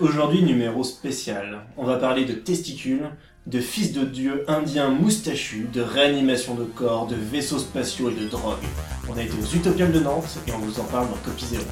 Aujourd'hui, numéro spécial. On va parler de testicules, de fils de dieu indien moustachu, de réanimation de corps, de vaisseaux spatiaux et de drogue. On a été aux Utopiales de Nantes et on vous en parle dans Copie Zéro.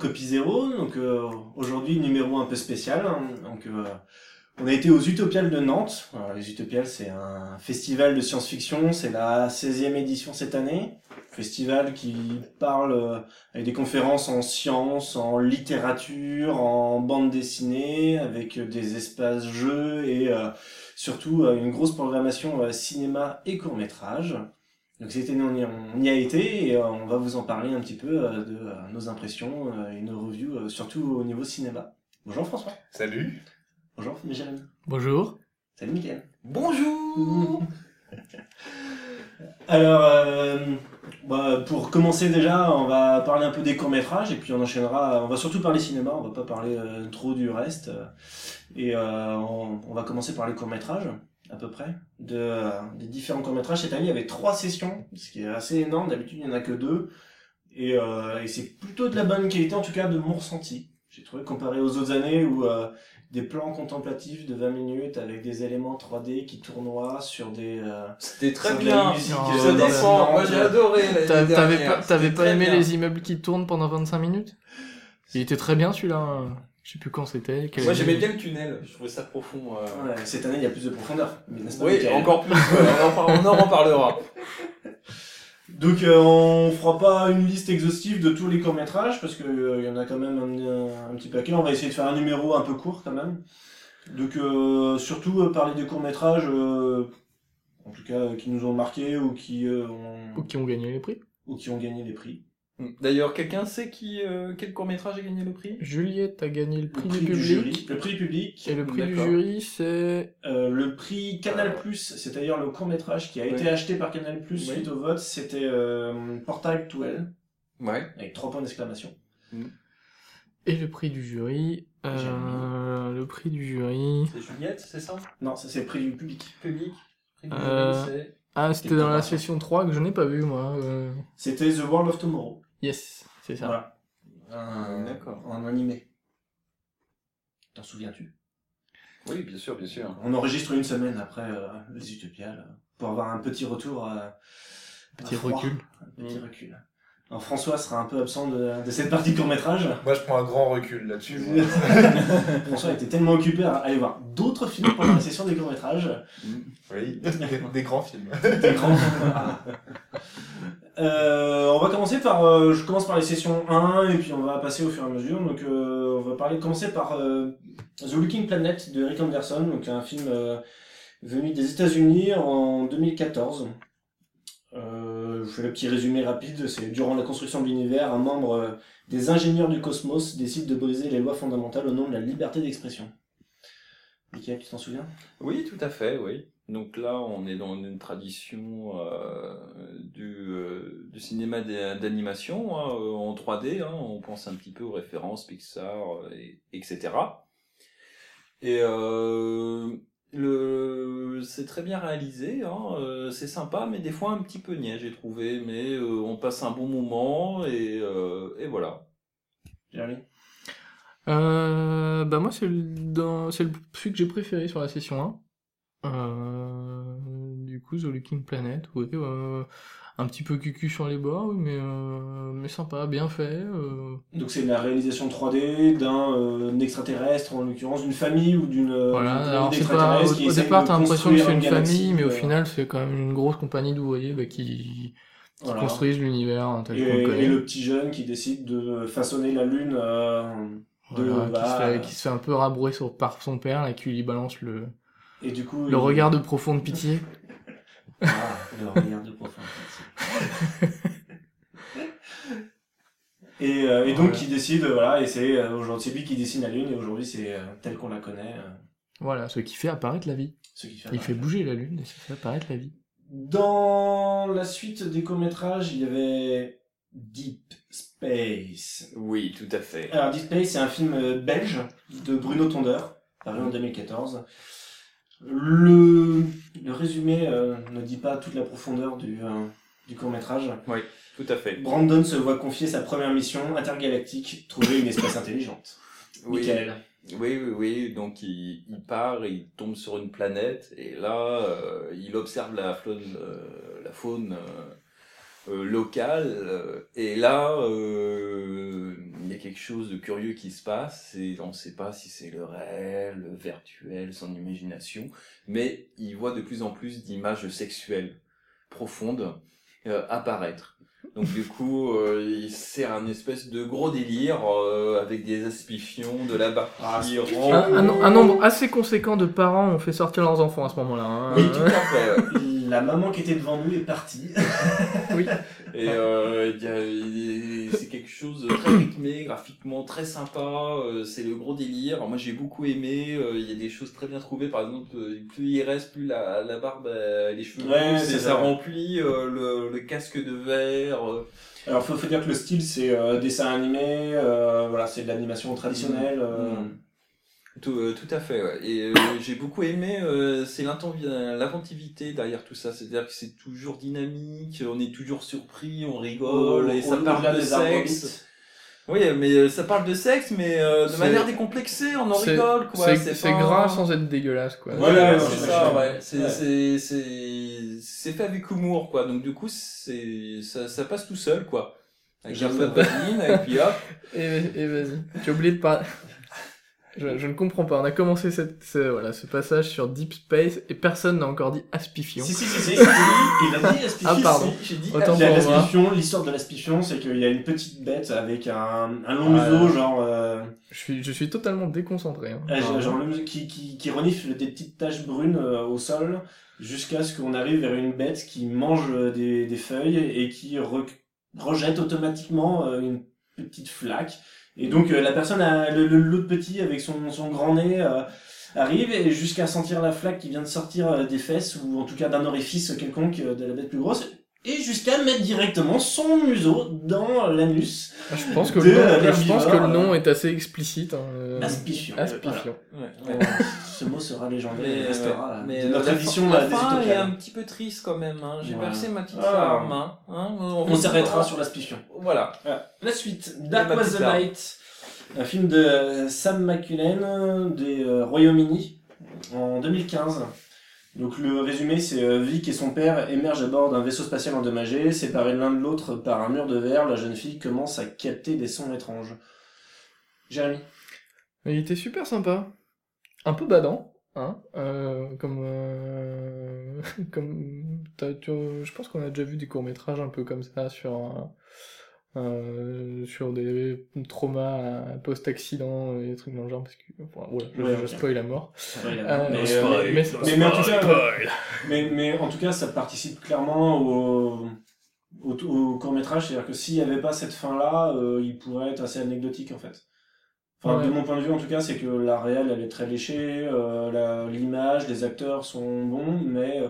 Copie Zéro. Donc euh, aujourd'hui numéro un peu spécial. hein. Donc euh, on a été aux Utopiales de Nantes. Alors, les Utopiales c'est un festival de science-fiction. C'est la 16e édition cette année. Festival qui parle euh, avec des conférences en sciences, en littérature, en bande dessinée, avec des espaces jeux et euh, surtout euh, une grosse programmation cinéma et court métrage. Donc année, on y, on y a été et euh, on va vous en parler un petit peu euh, de euh, nos impressions euh, et nos reviews, euh, surtout au niveau cinéma. Bonjour François. Salut. Bonjour Jérémy. Bonjour. Salut Mickaël. Bonjour. Alors, euh, bah, pour commencer déjà, on va parler un peu des courts-métrages et puis on enchaînera, on va surtout parler cinéma, on va pas parler euh, trop du reste. euh, et euh, on, on va commencer par les courts-métrages, à peu près, de, euh, des différents courts-métrages. Cette année, il y avait trois sessions, ce qui est assez énorme, d'habitude il y en a que deux. Et, euh, et c'est plutôt de la bonne qualité, en tout cas de mon ressenti. J'ai trouvé comparé aux autres années où euh, des plans contemplatifs de 20 minutes avec des éléments 3D qui tournoient sur des... euh, C'était très bien. musique, Non, euh, Ça non, descend. non, Moi j'ai adoré. T'avais pas, pas aimé bien. les immeubles qui tournent pendant 25 minutes? Il était très bien celui-là. Je sais plus quand c'était. Moi j'aimais bien le tunnel. Je trouvais ça profond. euh. Ouais, cette année, il y a plus de profondeur. Mais Oui, encore plus. on, en, reparlera. Donc, euh, on fera pas une liste exhaustive de tous les courts-métrages, parce que euh, y en a quand même un, un petit paquet. On va essayer de faire un numéro un peu court, quand même. Donc, euh, surtout euh, parler des courts-métrages, euh, en tout cas, euh, qui nous ont marqué ou qui, euh, ont, Ou qui ont gagné les prix. ou qui ont gagné des prix. D'ailleurs, quelqu'un sait qui, euh, quel court métrage a gagné le prix? Juliette a gagné le prix, le du public. jury. Le prix du public. Et le prix du jury, c'est. Euh, le prix Canal+, c'est d'ailleurs le court-métrage qui a été acheté par Canal+, suite au vote, c'était euh, to Hell, Ouais. avec trois points d'exclamation. Et le prix du jury. Euh, le prix du jury. C'est Juliette, c'est ça? Non, c'est le prix du public. Public. Prix du Euh, jury, c'est- Ah, c'était dans la session 3 que je n'ai pas vu, moi. euh. C'était The World of Tomorrow. Yes, c'est ça. Voilà. Un, D'accord. En animé. T'en souviens-tu? Oui, bien sûr, bien sûr. On enregistre une semaine après euh, les Utopiales pour avoir un petit retour. euh, Petit froid, recul. Un petit Mm. recul. Alors François sera un peu absent de, de cette partie court métrage. Moi, je prends un grand recul là-dessus. François était tellement occupé à aller voir d'autres films pendant la session des courts métrages. oui, des, des grands films. Des grands. Euh, on va commencer par, euh, je commence par les sessions 1 et puis on va passer au fur et à mesure. Donc euh, on va parler, commencer par The Looking Planet de Rick Anderson, donc un film venu des États-Unis en 2014. Euh, je fais le petit résumé rapide. C'est durant la construction de l'univers, un membre des ingénieurs du cosmos décide de briser les lois fondamentales au nom de la liberté d'expression. Michael, tu t'en souviens? Oui, tout à fait, oui. Donc là, on est dans une tradition euh, du, euh, du cinéma d'a- d'animation hein, euh, en 3D. Hein, on pense un petit peu aux références Pixar, et, etc. Et euh, le, c'est très bien réalisé, hein, euh, c'est sympa, mais des fois un petit peu niais, j'ai trouvé. Mais euh, on passe un bon moment et, euh, et voilà. Euh, bah moi c'est le, dans- c'est le celui que j'ai préféré sur la session 1. Euh, du coup The Looking Planet, oui, euh, un petit peu cucu sur les bords, oui, mais euh, mais sympa, bien fait. euh, Donc c'est la réalisation 3D d'un euh, extraterrestre, en l'occurrence d'une famille ou d'une voilà. Alors c'est pas au, au départ t'as l'impression que c'est une galaxie, famille, mais au final c'est quand même une grosse compagnie d'ouvriers bah, qui, qui voilà. construisent l'univers hein, tel Et, qu'on le et le petit jeune qui décide de façonner la lune euh, de Voilà, qui, se fait, qui se fait un peu rabrouer sur, par son père et qui lui balance le, et du coup le il- regard de profonde pitié. ah, le regard de profonde pitié. Et, euh, et donc Voilà. il décide, euh, voilà, et c'est euh, aujourd'hui c'est lui qui dessine la lune et aujourd'hui c'est euh, tel qu'on la connaît, euh, Voilà, ce qui fait apparaître la vie. ce qui fait. Il fait bouger la lune et ça fait apparaître la vie. Dans la suite des courts-métrages, il y avait Deep Space. Oui, tout à fait. Alors Deep Space, c'est un film belge de Bruno Tondeur, paru en 2014. Le, le résumé euh, ne dit pas toute la profondeur du, euh, du court-métrage. Tout à fait. Brandon se voit confier sa première mission intergalactique, trouver une espèce intelligente. Oui. Michael. Oui, oui, oui. Donc il, il part, il tombe sur une planète et là, euh, il observe la faune, euh, la faune euh, locale. euh, et là, euh, il y a quelque chose de curieux qui se passe et on ne sait pas si c'est le réel, le virtuel, son imagination. Mais il voit de plus en plus d'images sexuelles profondes apparaître. Donc du coup, euh, il- c'est un espèce de gros délire euh, avec des aspifions, de la Ah, qui c'est- rentre. Un, un- un nombre assez conséquent de parents ont fait sortir leurs enfants à ce moment-là. hein. Oui, tout à fait. La maman qui était devant nous est partie. Et euh, il y a- il est- c'est quelque chose de très rythmé, graphiquement très sympa. euh, c'est le gros délire. Moi, j'ai beaucoup aimé. euh, Il y a des choses très bien trouvées. Par exemple, euh, plus il reste, plus la, la barbe, euh, les cheveux Ouais, c'est ça. remplit euh, le, le casque de verre. Alors faut, faut dire que le style c'est euh, dessin animé, euh, voilà, c'est de l'animation traditionnelle. euh, Mm. Tout, euh, tout à fait. ouais. Et euh, j'ai beaucoup aimé, euh, c'est l'inventivité derrière tout ça. C'est-à-dire que c'est toujours dynamique, on est toujours surpris, on rigole, et ça parle de sexe. Oui, mais euh, ça parle de sexe, mais euh, de manière décomplexée, on en rigole, quoi. C'est c'est pas- gras sans être dégueulasse, quoi. Voilà, ouais, c'est ça, ouais. C'est, Ouais. c'est, c'est, c'est fait avec humour, quoi. Donc, du coup, c'est, ça, ça passe tout seul, quoi. Avec un peu de et puis hop. Et, et vas-y. Tu as oublié de parler. Je, je ne comprends pas. On a commencé cette, ce, voilà, ce passage sur Deep Space et personne n'a encore dit aspifion. Si si si, si, il a dit, il a dit Aspifion. Ah, pardon. J'ai dit, Autant. L'aspifion, l'histoire de l'aspifion, c'est qu'il y a une petite bête avec un, un long Ah, museau, genre, euh, Je suis, je suis totalement déconcentré. Hein. euh, genre le museau qui, qui, qui renifle des petites taches brunes euh, au sol, jusqu'à ce qu'on arrive vers une bête qui mange des, des feuilles et qui re- rejette automatiquement euh, une petite flaque. Et donc euh, la personne, a, le- l'autre petit avec son, son grand nez euh, arrive et jusqu'à sentir la flaque qui vient de sortir euh, des fesses ou en tout cas d'un orifice quelconque de la bête plus grosse et jusqu'à mettre directement son museau dans l'anus. Ah, Je pense que, de le nom, je l'herbivore. pense que le nom est assez explicite. hein, euh. Aspifion. Ouais, Voilà. ouais. Ce mot sera légendaire Mais, et restera ouais, euh, mais de euh, notre la édition euh, la fin est un petit peu triste quand même. Hein. J'ai Ouais. versé ma petite Ah. larme. Hein. Hein, On s'arrêtera sur l'aspifion. Voilà. La suite, Dark Was the. Night, un film de Sam McCullen des euh, Royaume-Uni en 2015. Donc le résumé, c'est euh, Vic et son père émergent à bord d'un vaisseau spatial endommagé, séparés l'un de l'autre par un mur de verre. La jeune fille commence à capter des sons étranges. Jérémy. Il était super sympa. Un peu badant, hein. euh, comme, euh, comme, je pense qu'on a déjà vu des courts métrages un peu comme ça sur, euh, sur des traumas euh, post-accident et des trucs dans le genre parce que, enfin, voilà, je, Ouais, je spoil à mort. Euh, mais, euh, en tout cas, ça participe clairement au, au, court métrage. C'est-à-dire que s'il n'y avait pas cette fin-là, euh, il pourrait être assez anecdotique en fait. Enfin, Ouais. de mon point de vue, en tout cas, c'est que la réelle, elle est très léchée, euh, l'image, les acteurs sont bons, mais euh,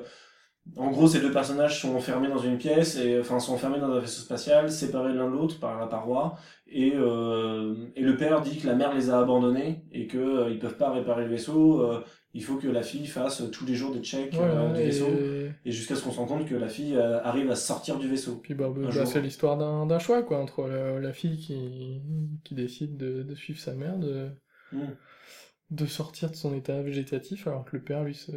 en gros, ces deux personnages sont enfermés dans une pièce, et enfin, sont enfermés dans un vaisseau spatial, séparés l'un de l'autre par la paroi, et, euh, et le père dit que la mère les a abandonnés et que euh, ils peuvent pas réparer le vaisseau. euh, il faut que la fille fasse tous les jours des checks euh, Voilà, du vaisseau, et et jusqu'à ce qu'on se rende compte que la fille euh, arrive à sortir du vaisseau. puis bah, bah, bah, jour. c'est l'histoire d'un d'un choix quoi entre la, la fille qui, qui décide de, de suivre sa mère, de, Mm. De sortir de son état végétatif, alors que le père, lui, se...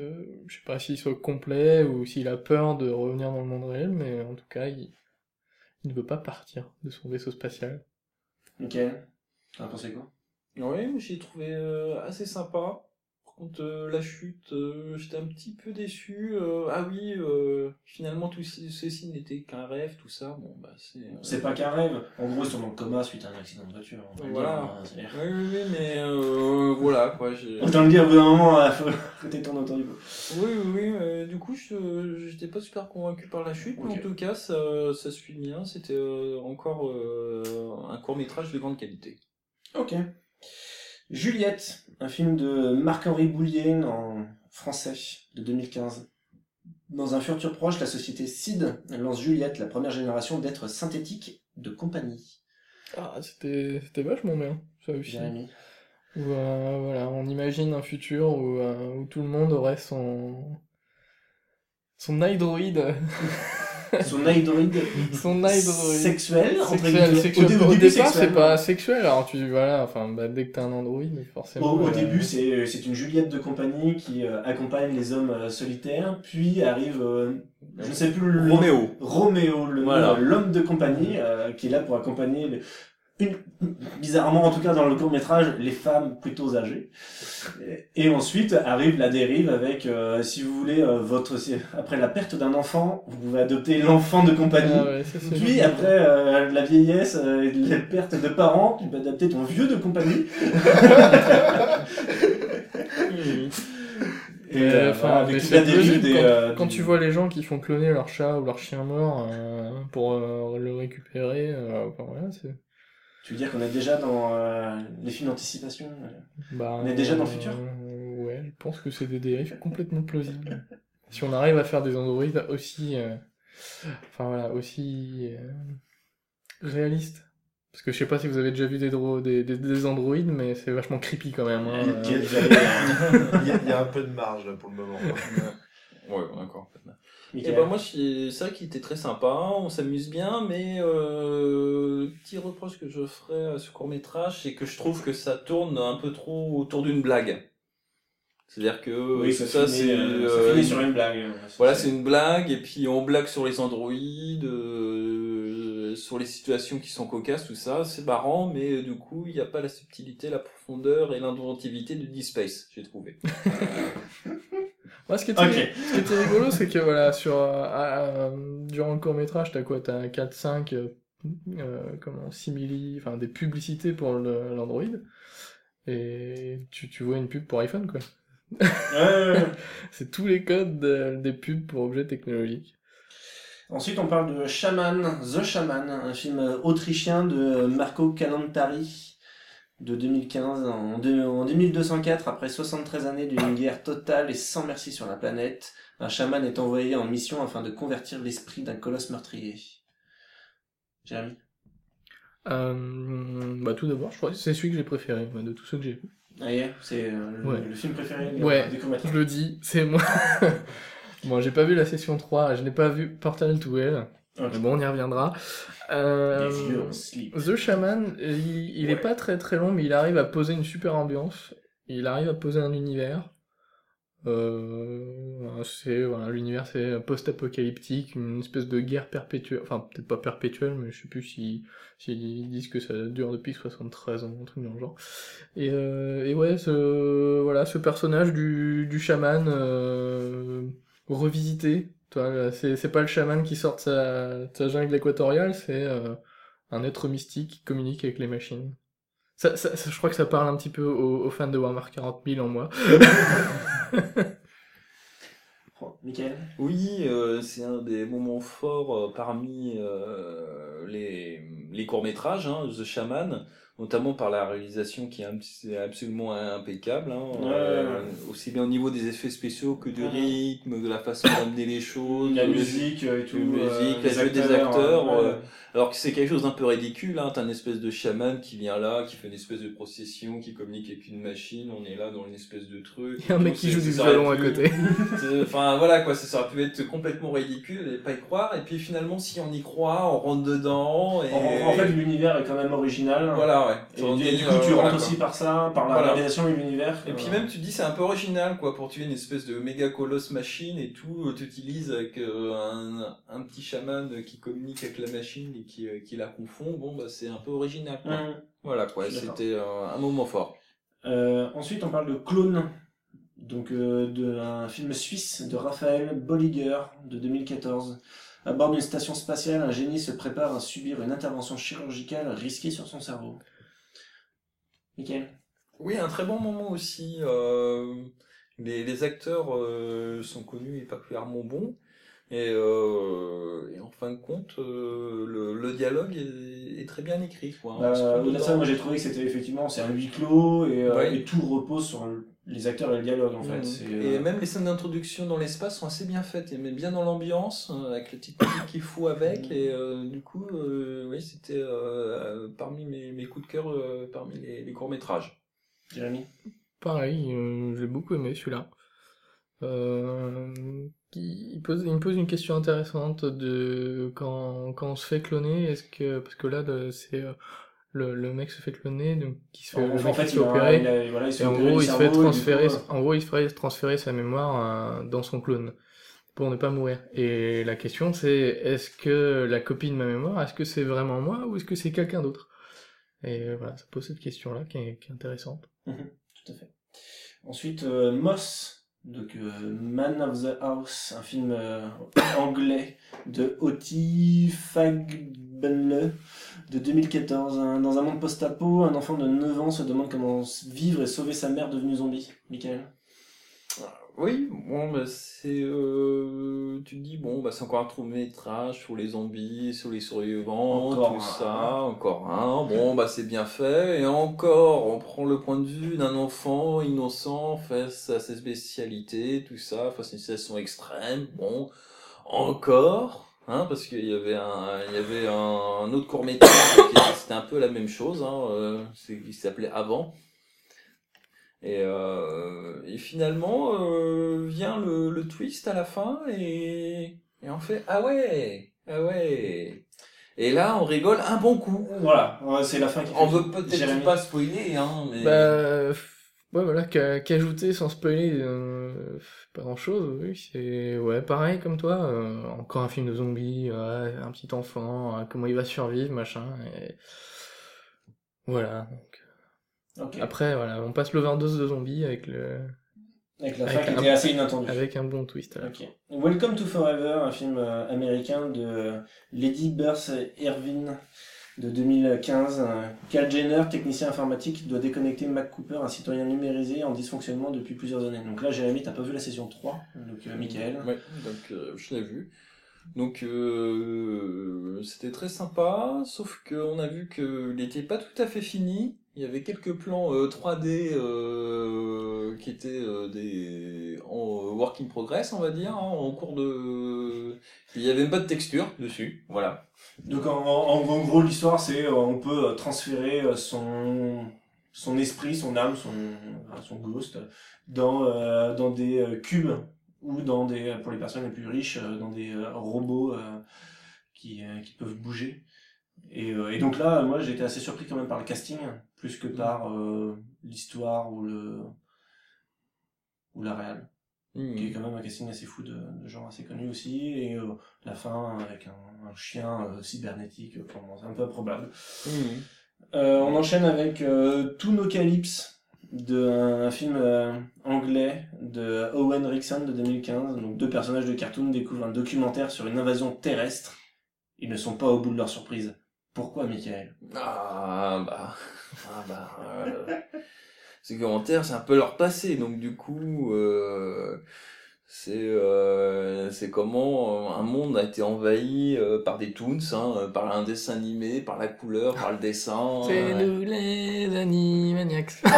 je sais pas s'il soit complet ou s'il a peur de revenir dans le monde réel, mais en tout cas, il, il ne veut pas partir de son vaisseau spatial. Ok. T'en as pensé quoi? Oui, j'ai trouvé euh, assez sympa. Par contre, euh, la chute, euh, j'étais un petit peu déçu. Euh, ah oui, finalement, tout ce- ceci n'était qu'un rêve, tout ça. Bon, bah, c'est. C'est pas qu'un rêve. En gros, ils sont dans le coma suite à un accident de voiture. on va le Voilà. dire, hein, Oui, oui, mais voilà, quoi. Autant le dire, au bout d'un moment, il faut arrêter de tourner autour du pot. Oui, oui, oui. du coup, je j'étais pas super convaincu par la chute, mais en tout cas, ça, ça suit bien. C'était encore un court métrage de grande qualité. Ok. Juliette, un film de Marc-Henri Boulier en français de 2015. Dans un futur proche, la société SID lance Juliette, la première génération d'êtres synthétiques de compagnie. Ah, c'était vachement bien, ça aussi. Où, euh, voilà, on imagine un futur où, euh, où tout le monde aurait son son iDroid, Son iDroid son sexuel, entre Sexuel, guillemets. sexuel. Au, dé- Au, au début, départ, c'est pas sexuel. Alors tu voilà, enfin bah, dès que t'as un Android, forcément. Au, au euh, début, c'est c'est une Juliette de compagnie qui euh, accompagne les hommes euh, solitaires, puis arrive, euh, je ne sais plus le nom. Roméo. Roméo, le- Voilà. l'homme de compagnie, euh, qui est là pour accompagner, les- une, bizarrement en tout cas dans le court métrage, les femmes plutôt âgées. Et, et ensuite arrive la dérive avec, euh, si vous voulez, euh, votre après la perte d'un enfant, vous pouvez adopter l'enfant de compagnie. ah ouais, ça, Puis après euh, la vieillesse, euh, et la perte de parents, tu peux adapter ton vieux de compagnie. Et euh, enfin, avec toute la dérive des, quand, euh, quand tu vois les gens qui font cloner leur chat ou leur chien mort euh, pour euh, le récupérer, euh, enfin voilà, c'est. Tu veux dire qu'on est déjà dans euh, les films d'anticipation euh. Bah, On est déjà dans le futur? euh, Ouais, je pense que c'est des dérives complètement plausibles. si on arrive à faire des androïdes aussi, euh, enfin voilà, aussi euh, réalistes. Parce que je sais pas si vous avez déjà vu des, dro- des, des, des androïdes, mais c'est vachement creepy quand même. hein, euh. Il y, a, il y a un peu de marge là pour le moment. Ouais, encore. Et ben moi, c'est vrai qu'il était très sympa, on s'amuse bien, mais euh, le petit reproche que je ferais à ce court métrage, c'est que je trouve que ça tourne un peu trop autour d'une blague. C'est-à-dire que oui, ça, ça, c'est euh, ça euh, sur une blague. voilà, c'est une blague, et puis on blague sur les androïdes, euh, sur les situations qui sont cocasses, tout ça, c'est marrant, mais euh, du coup, il n'y a pas la subtilité, la profondeur et l'inventivité de Deep Space, j'ai trouvé. Ouais, ce qui était, ce qui était rigolo, c'est que voilà, sur, euh, euh, durant le court métrage, t'as quoi? T'as 4-5 euh, euh, comment, simili, enfin des publicités pour l'Android. Et tu, tu vois une pub pour iPhone, quoi. Ouais, ouais, ouais. C'est tous les codes de- des pubs pour objets technologiques. Ensuite, on parle de Shaman, The Shaman, un film autrichien de Marco Calantari de 2015. En, deux- en 2204, après 73 années d'une guerre totale et sans merci sur la planète, un chaman est envoyé en mission afin de convertir l'esprit d'un colosse meurtrier. Jérémy? Euh, bah, tout d'abord, je crois que c'est celui que j'ai préféré, de tous ceux que j'ai vus. Ah, yeah, c'est euh, le, Ouais. le film préféré des- Ouais, courts-métrages. Je le dis, c'est moi. bon, j'ai pas vu la session 3, je n'ai pas vu Portal to Hell. Mais bon, on y reviendra. Euh, Les. The Shaman, il, il est pas très très long, mais il arrive à poser une super ambiance. Il arrive à poser un univers. Euh, c'est voilà, l'univers c'est post-apocalyptique, une espèce de guerre perpétuelle, enfin peut-être pas perpétuelle, mais je sais plus si s'ils disent que ça dure depuis 73 ans, un truc dans le genre. Et, euh, et ouais, ce voilà, ce personnage du du chaman euh, revisité, toi, c'est c'est pas le chaman qui sort de sa, de sa jungle équatoriale, c'est euh, un être mystique qui communique avec les machines. Ça, ça, ça- je crois que ça parle un petit peu aux, aux fans de Warhammer 40 000 en moi. Oh, Michael Oui, euh, c'est un des moments forts euh, parmi euh, les, les courts-métrages, hein, The Shaman, notamment par la réalisation qui est abs- absolument impeccable, hein, Ouais, euh, ouais, aussi bien au niveau des effets spéciaux que du Ouais. rythme, de la façon d'amener les choses, La musique euh, et tout. la musique, euh, la les jeu des acteurs, ouais. euh, alors que c'est quelque chose d'un peu ridicule, hein, t'as une espèce de chaman qui vient là, qui fait une espèce de procession, qui communique avec une machine, on est là dans une espèce de truc. Il y a un mec qui joue du violon à côté. Enfin voilà quoi, ça, ça aurait pu être complètement ridicule et pas y croire. Et puis finalement, si on y croit, on rentre dedans. Et... En, en fait, l'univers est quand même original. voilà, ouais. Et du, coup, euh, tu voilà, rentres quoi. aussi par ça, par la Voilà. réalisation de l'univers. Et puis Euh, même, tu te dis, c'est un peu original quoi, pour tuer une espèce de méga colosse machine et tout, tu utilises avec euh, un, un petit chaman qui communique avec la machine et qui, euh, qui la confond. Bon, bah c'est un peu original. Quoi. hum. Voilà quoi, c'était euh, un moment fort. Euh, ensuite, on parle de Clone, donc euh, d'un film suisse de Raphaël Bolliger de 2014. À bord d'une station spatiale, un génie se prépare à subir une intervention chirurgicale risquée sur son cerveau. Michael? Oui, un très bon moment aussi. euh, les, les acteurs euh, sont connus et particulièrement bons. Et, euh, et en fin de compte, euh, le, le dialogue est, est très bien écrit. Quoi. Euh, de ça, moi j'ai trouvé que c'était effectivement c'est un huis clos et, euh, Ouais. et tout repose sur le les acteurs et le dialogue en fait. Mm. C'est, Et euh, même les scènes d'introduction dans l'espace sont assez bien faites. Il met bien dans l'ambiance, euh, avec la petite musique qu'il faut avec. Et euh, du coup, euh, oui, c'était euh, parmi mes, mes coups de cœur euh, parmi les, les courts-métrages. Jérémy? Pareil, euh, j'ai beaucoup aimé celui-là. Euh, il, pose, il me pose une question intéressante de quand, quand on se fait cloner, est-ce que parce que là c'est euh, le, le mec se fait cloner, donc qui se fait, En, le en mec qui fait, se il, fait a- opérer, il a- voilà, il se et en gros il se fait transférer, coup, en gros il se fait transférer sa mémoire euh, dans son clone pour ne pas mourir. Et la question c'est est-ce que la copie de ma mémoire, est-ce que c'est vraiment moi ou est-ce que c'est quelqu'un d'autre? Et euh, voilà, ça pose cette question là qui est, qui est intéressante. Tout à fait. Ensuite, euh, Moss, donc Man of the House, un film anglais de Oti Fagbenle de 2014. Un- dans un monde post-apo, un enfant de 9 ans se demande comment vivre et sauver sa mère devenue zombie. Michael Oui, bon, bah, c'est. euh, tu te dis, bon, bah, c'est encore un trop métrage sur les zombies, sur les survivants, Encore tout un. ça, encore un. Bon, bah, c'est bien fait. Et encore, on prend le point de vue d'un enfant innocent face à ses spécialités, tout ça, face à une situation extrême. Bon, encore. Hein, parce qu'il y avait un, il y avait un, un autre court métrage qui c'était un peu la même chose, hein, euh, c'est- qui s'appelait Avant. Et, euh, et finalement euh, vient le, le twist à la fin et, et on fait ah ouais ah ouais et là on rigole un bon coup. Voilà, ouais, c'est la fin qui On fait- veut peut-être pas spoiler hein mais Bah, ouais, voilà, qu'ajouter sans spoiler, euh, pas grand chose, oui, c'est, ouais, pareil comme toi, euh, encore un film de zombies, ouais, un petit enfant, euh, comment il va survivre, machin, et voilà. donc. Ok. Après, voilà, on passe l'overdose de zombies avec le, Avec la avec fin qui un- était assez inattendue. avec un bon twist. là. Ok. Welcome to Forever, un film américain de Lady Burse Irvine de 2015. Euh, Cal Jenner, technicien informatique, doit déconnecter Mac Cooper, un citoyen numérisé en dysfonctionnement depuis plusieurs années. Donc là, Jérémy, t'as pas vu la saison 3, donc euh, Michael. Ouais, donc euh, je l'ai vu. Donc c'était très sympa, sauf qu'on a vu qu'il n'était pas tout à fait fini. Il y avait quelques plans euh, 3D euh, qui étaient euh, des en euh, work in progress, on va dire, hein, en cours de. Il y avait même pas de texture dessus, voilà. Donc en, gros, l'histoire, c'est euh, on peut euh, transférer euh, son son esprit, son âme, son euh, son ghost dans euh, dans des euh, cubes ou dans des pour les personnes les plus riches euh, dans des euh, robots euh, qui euh, qui peuvent bouger. Et, euh, et donc là, moi, été assez surpris quand même par le casting, plus que par euh, l'histoire ou le ou la réal qui est quand même un casting assez fou de, de gens assez connus aussi, et euh, la fin avec un, un chien euh, cybernétique, c'est un peu improbable. Mhm. Euh, on enchaîne avec euh, Toonocalypse, de un, un film anglais de Owen Rickson de 2015. Donc deux personnages de cartoon découvrent un documentaire sur une invasion terrestre. Ils ne sont pas au bout de leur surprise. Pourquoi, Michael? Ah bah, ah bah, euh, ces commentaires, c'est un peu leur passé, donc du coup, euh, c'est euh, c'est comment euh, un monde a été envahi euh, par des toons, hein, euh, par un dessin animé, par la couleur, par le dessin. C'est euh,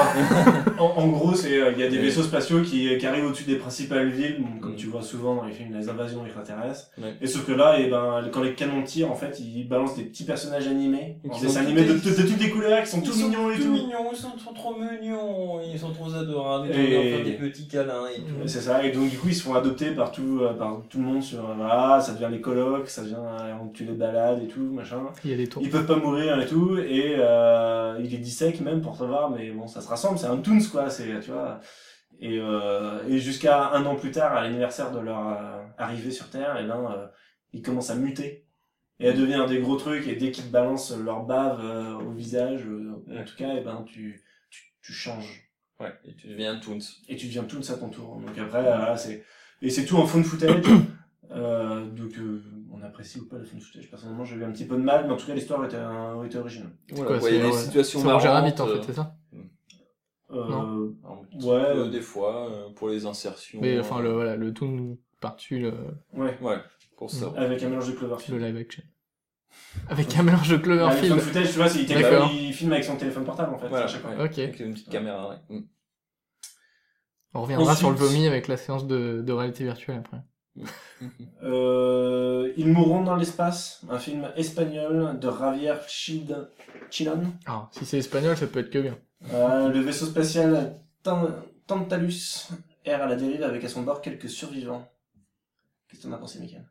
en, en gros, c'est euh, il y a des Ouais. vaisseaux spatiaux qui, qui arrivent au-dessus des principales villes, comme Mm. tu vois souvent dans les films les invasions extraterrestres. Ouais. Et sauf que là, et ben, quand les canons tirent, en fait, ils balancent des petits personnages animés, en sont animés de, tout- de- de toutes les couleurs, qui sont Ils tous sont mignons et tout tout. mignons, ils sont, sont trop mignons, ils sont trop adorables, ils Et- faire des petits câlins et tout. C'est ça, et donc du coup ils se font adopter par tout, euh, par tout le monde sur, euh, voilà, ça devient les colocs, ça devient, euh, tu les balades et tout, machin. Il y a des tours. Ils peuvent pas mourir et tout, et euh, ils les dissèquent même pour savoir, mais bon, ça se rassemble, c'est un Toons quoi, c'est, tu vois. Et, euh, et jusqu'à un an plus tard, à l'anniversaire de leur euh, arrivée sur Terre, et ben, euh, ils commencent à muter. Et à devenir des gros trucs, et dès qu'ils te balancent leur bave au visage, en tout cas, et ben, tu, tu, tu changes. Ouais, et tu deviens Toons. Et tu deviens Toons à ton tour. Donc après, voilà, c'est, et c'est tout en fond footage. Donc, on apprécie ou pas le fond footage. Personnellement, j'ai eu un petit peu de mal, mais en tout cas, l'histoire était, euh, était originale. Voilà, Quoi, ouais, il y a c'est- des ouais. situations Ça mangeait marrantes. vite en euh, fait, c'est ça Euh, un Ouais. peu, des fois, euh, pour les insertions. Mais enfin, le, euh, voilà, le par-dessus le, ouais, Ouais, pour ça. avec un mélange de Cloverfield. le live action. Avec un mélange de Ah, le Cloverfield. fond footage, tu vois, c'est, il, D'accord. il filme avec son téléphone portable, en fait, Voilà, à chaque fois. ouais. Ok. Avec une petite caméra, ouais. Mm. On reviendra sur le vomi avec la séance de, de réalité virtuelle après. Euh, Ils mourront dans l'espace, un film espagnol de Javier Chid- Chilon. Ah, si c'est espagnol, ça peut être que bien. Euh, le vaisseau spatial Tan- Tantalus erre à la dérive avec à son bord quelques survivants. Qu'est-ce que t'en as pensé, Michael?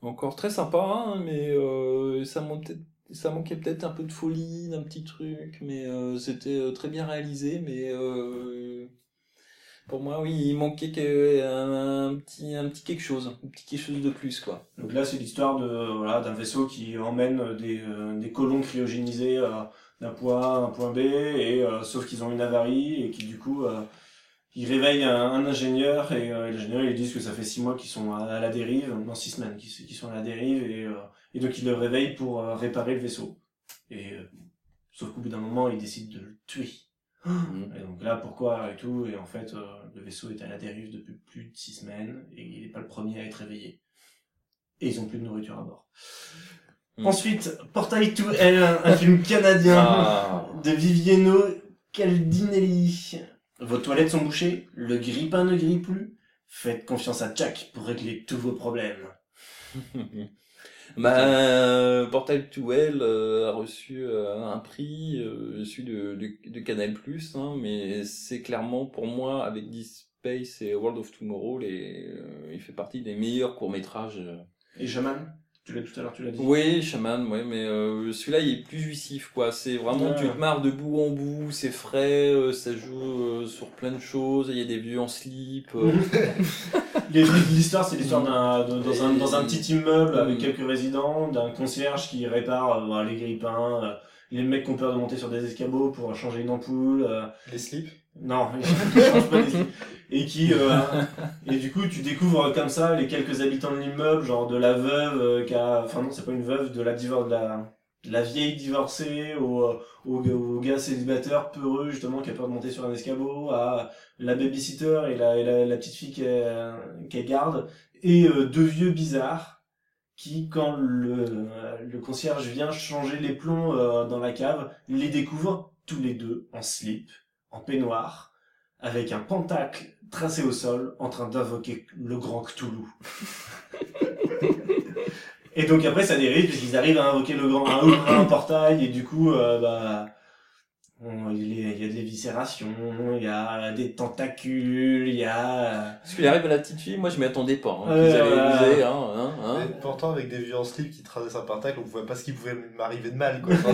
Encore très sympa, hein, mais euh, ça, manquait, ça manquait peut-être un peu de folie, d'un petit truc, mais euh, c'était très bien réalisé, mais euh, pour moi, oui, il manquait que, un, un petit, un petit quelque chose, un petit quelque chose de plus, quoi. Donc là, c'est l'histoire de voilà d'un vaisseau qui emmène des, euh, des colons cryogénisés euh, d'un point A à un point B, et euh, sauf qu'ils ont une avarie et qui du coup euh, ils réveillent un, un ingénieur et euh, l'ingénieur ils disent que ça fait six mois qu'ils sont à, à la dérive, non six semaines qu'ils qu'ils sont à la dérive et, euh, et donc ils le réveillent pour euh, réparer le vaisseau. Et euh, sauf qu'au bout d'un moment ils décident de le tuer. Mm. Et donc là, pourquoi et tout Et en fait, euh, le vaisseau est à la dérive depuis plus de six semaines et il n'est pas le premier à être réveillé. Et ils ont plus de nourriture à bord. Mm. Ensuite, Portail to Hell, un film canadien Ah. de Vivieno Caldinelli. Vos toilettes sont bouchées, le grille-pain ne grille plus. Faites confiance à Jack pour régler tous vos problèmes. Bah, euh, Portal to Hell euh, a reçu euh, un prix, euh, celui de, de, de Canal+, hein, mais c'est clairement pour moi, avec Deep Space et World of Tomorrow, les, euh, il fait partie des meilleurs courts-métrages. euh. Et Shaman? Tu l'as tout à l'heure, tu l'as dit. Oui, Shaman, ouais, mais euh, celui-là, il est plus jouissif, quoi. C'est vraiment, Ouais. tu te marres de bout en bout, c'est frais, euh, ça joue euh, sur plein de choses, il y a des vieux en slip. euh. L'histoire, c'est l'histoire d'un, dans, un, dans un petit immeuble avec quelques résidents, d'un concierge qui répare euh, voilà, les grippins, euh, les mecs qui ont peur de monter sur des escabeaux pour changer une ampoule. euh, Les slips? Non, il change pas les Et qui, euh, et du coup, tu découvres comme ça les quelques habitants de l'immeuble, genre de la veuve euh, qui a, enfin non, c'est pas une veuve, de la divor, de la, la vieille divorcée au, au, gars- célibataire peureux justement qui a peur de monter sur un escabeau, à la babysitter et la, et la, petite fille qu'elle qu'elle garde, et euh, deux vieux bizarres qui, quand le, le concierge vient changer les plombs dans la cave, les découvre tous les deux en slip, en peignoir, avec un pentacle tracé au sol, en train d'invoquer le grand Cthulhu. et donc après ça dérive puisqu'ils arrivent à invoquer le grand, à ouvrir un portail et du coup euh, bah il y a- il y a des viscérations, il y a des tentacules, il y a Parce qu'il arrive à la petite fille, moi je m'y attendais pas. Hein, allaient hein, hein, hein. Et pourtant, avec des vieux en slip qui traversaient un pentacle, on voit pas ce qui pouvait m'arriver de mal, quoi.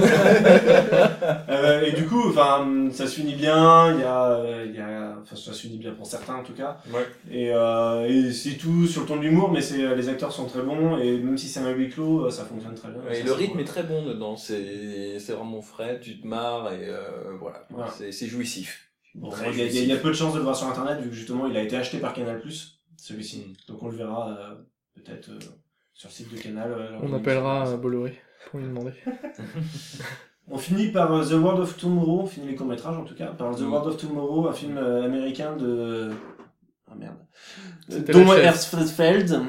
Euh, et du coup, enfin, ça se finit bien. Il y a, euh, il y a, enfin, ça se finit bien pour certains en tout cas. Ouais. Et, euh, et c'est tout sur le ton de l'humour, mais c'est les acteurs sont très bons et même si c'est un huis clos, euh, ça fonctionne très bien. Et Ça, le rythme cool. est très bon dedans, c'est c'est vraiment frais, tu te marres et euh, voilà, Voilà. c'est c'est jouissif. Bon, il y, a- il y peu de chances de le voir sur internet vu que justement il a été acheté par Canal celui-ci. Mm. Donc on le verra euh, peut-être euh, sur le site de Canal. euh, On appellera euh, Bolloré pour lui demander. On finit par euh, The World of Tomorrow, on finit les courts-métrages en tout cas, par The Mm. World of Tomorrow, un film euh, américain de... Ah merde. Chaise. Herzfeld.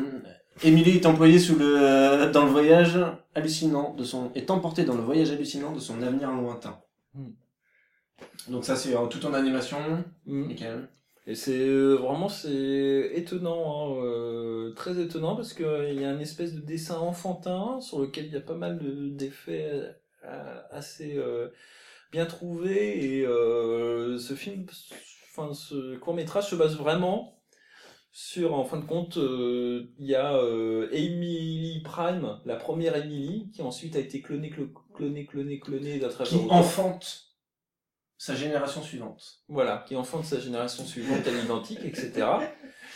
Emily est employée sous le, euh, dans le voyage hallucinant de son, est emportée dans le voyage hallucinant de son avenir lointain. Mm. Donc ça c'est euh, tout en animation, Mm. Et c'est euh, vraiment c'est étonnant, hein, euh, très étonnant parce que il y a une espèce de dessin enfantin sur lequel il y a pas mal de- d'effets euh, assez euh, bien trouvés et euh, ce film, enfin ce court métrage se base vraiment sur, en fin de compte, euh, il y a euh, Emily Prime, la première Emily, qui ensuite a été clonée, clo- clonée, clonée, clonée à travers Qui enfante sa génération suivante. Voilà, qui enfante sa génération suivante à l'identique, etc.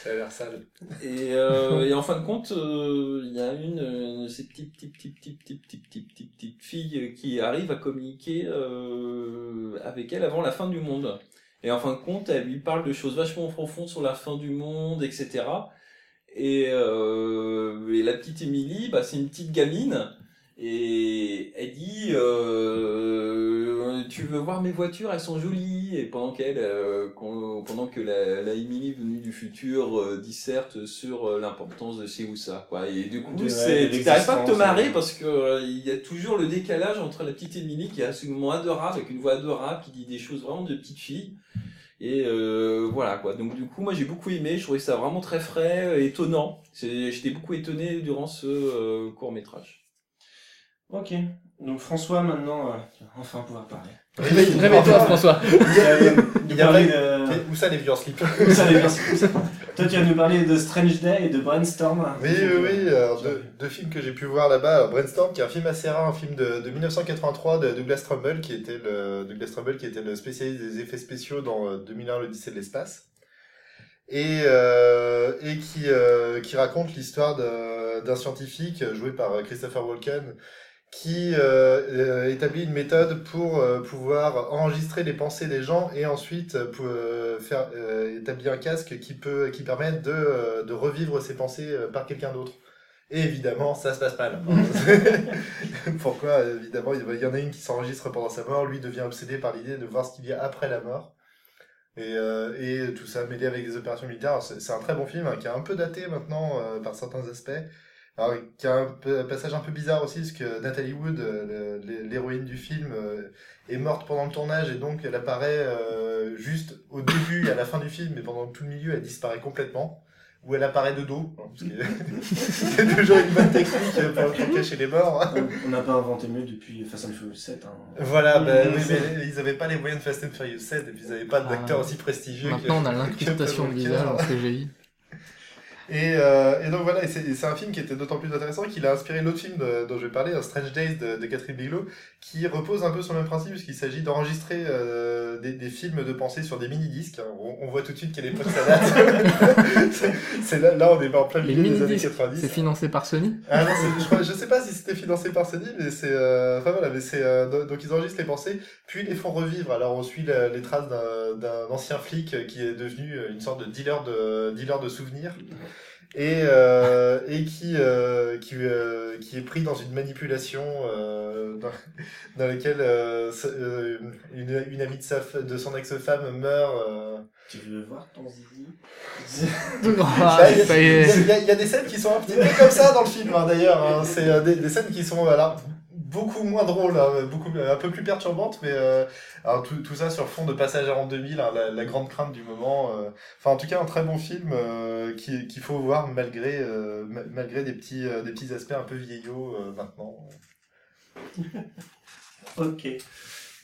Ça a l'air sale. Et, euh, et en fin de compte, euh, il y a une euh, de ces petites, petites, petites, petites, petites, petites, petites, petites, petites filles qui arrive à communiquer euh, avec elle avant la fin du monde. Et en fin de compte, elle lui parle de choses vachement profondes sur la fin du monde, etc. Et, euh, et la petite Émilie, bah, c'est une petite gamine. Et elle dit, euh, tu veux voir mes voitures, elles sont jolies. Et pendant qu'elle, euh, pendant que la, la Émilie venue du futur euh, disserte sur euh, l'importance de ci ou ça, quoi. Et du coup, tu t'arrêtes pas de te marrer ouais. parce que euh, il y a toujours le décalage entre la petite Émilie qui est absolument adorable, avec une voix adorable, qui dit des choses vraiment de petite fille, Et euh, voilà quoi. Donc du coup, moi j'ai beaucoup aimé. Je trouvais ça vraiment très frais, euh, étonnant. J'étais beaucoup étonné durant ce euh, court métrage. Ok. Donc François, maintenant, euh, tu vas enfin pouvoir parler. Réveille- Réveille-toi, François. Nous parler de... Où ça les vieux en slip Où ça, les ça Toi, tu vas nous parler de Strange Day et de Brainstorm. Oui, oui, oui. alors, deux, deux films que j'ai pu voir là-bas. Brainstorm, qui est un film assez rare, un film de, de 1983 de Douglas Trumbull, qui était le Douglas Trumbull, qui était le spécialiste des effets spéciaux dans euh, 2001, l'Odyssée de l'espace, et euh, et qui euh, qui raconte l'histoire d'un scientifique euh, joué par Christopher Walken qui euh, euh, établit une méthode pour euh, pouvoir enregistrer les pensées des gens et ensuite pour, euh, faire établir un casque qui peut qui permet de, de revivre ses pensées par quelqu'un d'autre. Et évidemment, ça se passe mal. Pourquoi Évidemment, il y en a une qui s'enregistre pendant sa mort, lui devient obsédé par l'idée de voir ce qu'il y a après la mort. Et, et tout ça mêlé avec des opérations militaires. C'est un très bon film hein, qui est un peu daté maintenant par certains aspects. Alors, qui a un, passage un peu bizarre aussi, parce que Natalie Wood, euh, l'héroïne du film, euh, est morte pendant le tournage et donc elle apparaît euh, juste au début et à la fin du film, mais pendant tout le milieu, elle disparaît complètement. Ou elle apparaît de dos, hein, parce que c'est toujours une bonne technique pour, pour cacher les morts. hein. On n'a pas inventé mieux depuis Fast and Furious 7. Hein. Voilà, Mm, oui, mais ils n'avaient pas les moyens de Fast and Furious 7 et puis ils n'avaient pas d'acteur Ah. aussi prestigieux. que- Maintenant, on a l'incrustation de visage en CGI. Et, euh, et donc voilà, et c'est un film qui était d'autant plus intéressant qu'il a inspiré l'autre film de- dont je vais parler, Strange Days de, de Catherine Bigelow, qui repose un peu sur le même principe, puisqu'il s'agit d'enregistrer euh, des, des films de pensée sur des mini-disques. hein. On, on voit tout de suite quelle époque ça date. C'est- là, là, on est en plein milieu des années mini-disques, 90. C'est financé par Sony? Ah non, je, je sais pas si c'était financé par Sony, mais c'est, euh, enfin voilà, mais c'est, euh, do- donc ils enregistrent les pensées, puis ils les font revivre. Alors on suit la- les traces d'un, ancien flic qui est devenu euh, une sorte de dealer de, dealer de souvenirs. Et, euh, et qui, euh, qui, euh, qui est pris dans une manipulation euh, dans, dans laquelle euh, euh, une, une amie de, sa, f- de son ex-femme meurt. euh, Tu veux voir ton zizi? Il y, a- des scènes qui sont un petit peu comme ça dans le film, hein, d'ailleurs. hein. C'est euh, des, des scènes qui sont voilà, beaucoup moins drôles, hein, beaucoup, un peu plus perturbantes, mais euh, alors, tout, tout ça sur fond de Passage à l'an 2000, hein, la, la grande crainte du moment. euh. Enfin, en tout cas, un très bon film euh, qui- qu'il faut voir malgré, euh, ma- malgré des petits, euh, des petits aspects un peu vieillots euh, maintenant. Ok.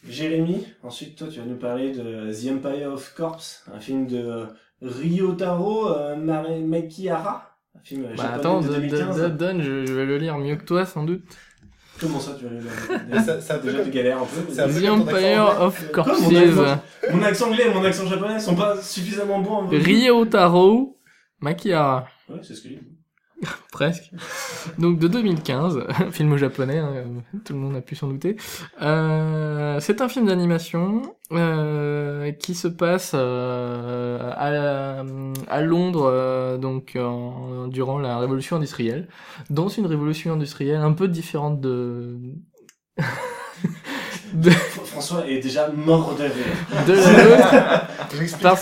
Jérémy, ensuite toi tu vas nous parler de The Empire of Corpse, un film de Ryotaro euh, Makihara, un film Bah japonais attends, de donne, 2015. donne, donne, je, je vais le lire mieux que toi sans doute. Comment ça tu Mais ça- un peu Déjà tu galères un peu. c'est un peu The Empire of Corpses. mon accent. Mon accent anglais et mon accent japonais sont pas suffisamment bons. en Ryotaro Makihara. Ouais, c'est ce que j'ai dit. Presque. Donc de 2015, film japonais, hein, tout le monde a pu s'en douter. Euh, c'est un film d'animation euh, qui se passe euh, à, à Londres, euh, donc en- durant la révolution industrielle, dans une révolution industrielle un peu différente de François est déjà mort de rire. de la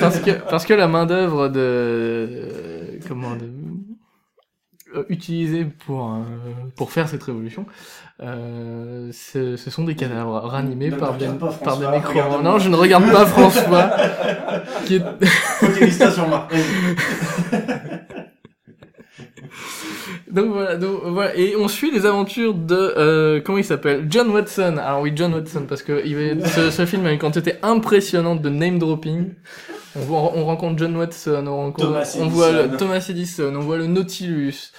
Parce- que parce que la main d'œuvre de comment de euh, utilisée pour euh, pour faire cette révolution euh, ce, ce sont des cadavres ranimés par des par des regarde-moi. non je ne regarde pas François qui est donc voilà donc voilà. Et on suit les aventures de euh, comment il s'appelle? John Watson. Alors oui John Watson parce que il va- ce, ce film a une quantité impressionnante de name dropping on, voit, on rencontre John Watson on rencontre Thomas on voit le. Thomas Edison on voit le Nautilus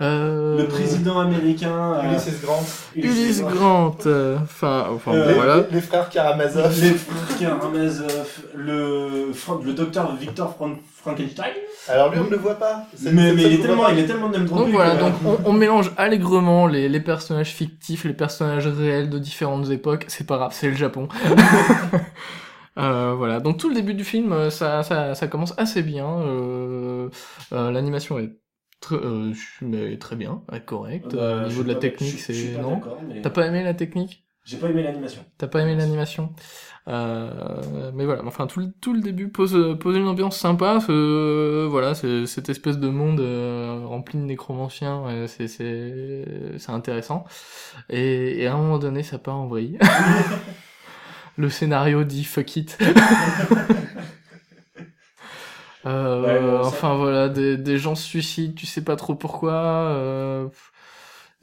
euh, Le président américain. euh, Ulysses Grant, Ulysse Grant euh, enfin Euh, bon, voilà les frères Karamazov. Les frères Karamazov, le, le docteur Victor Fran- Frankenstein. Alors lui, on ne le voit pas. Mais, il, est tellement, pas. il est tellement name Donc voilà, que- donc on, on mélange allègrement les, les personnages fictifs, les personnages réels de différentes époques. C'est pas grave, c'est le Japon. Euh, voilà, donc tout le début du film, euh, ça, ça, ça commence assez bien. Euh, euh, L'animation est très, euh, mais très bien, est correcte. Bah, Euh, au niveau de la pas- technique, c'est non. mais- T'as pas aimé la technique? J'ai pas aimé l'animation. T'as pas aimé l'animation? Euh, Mais voilà, enfin tout le, tout le début pose, pose une ambiance sympa. voilà, cette espèce de monde euh, rempli de nécromanciens, c'est c'est c'est intéressant. Et, et à un moment donné, ça part en vrille. le scénario dit fuck it. Euh, Ouais, ouais, ça- enfin voilà, des, des gens se suicident, tu sais pas trop pourquoi. Euh,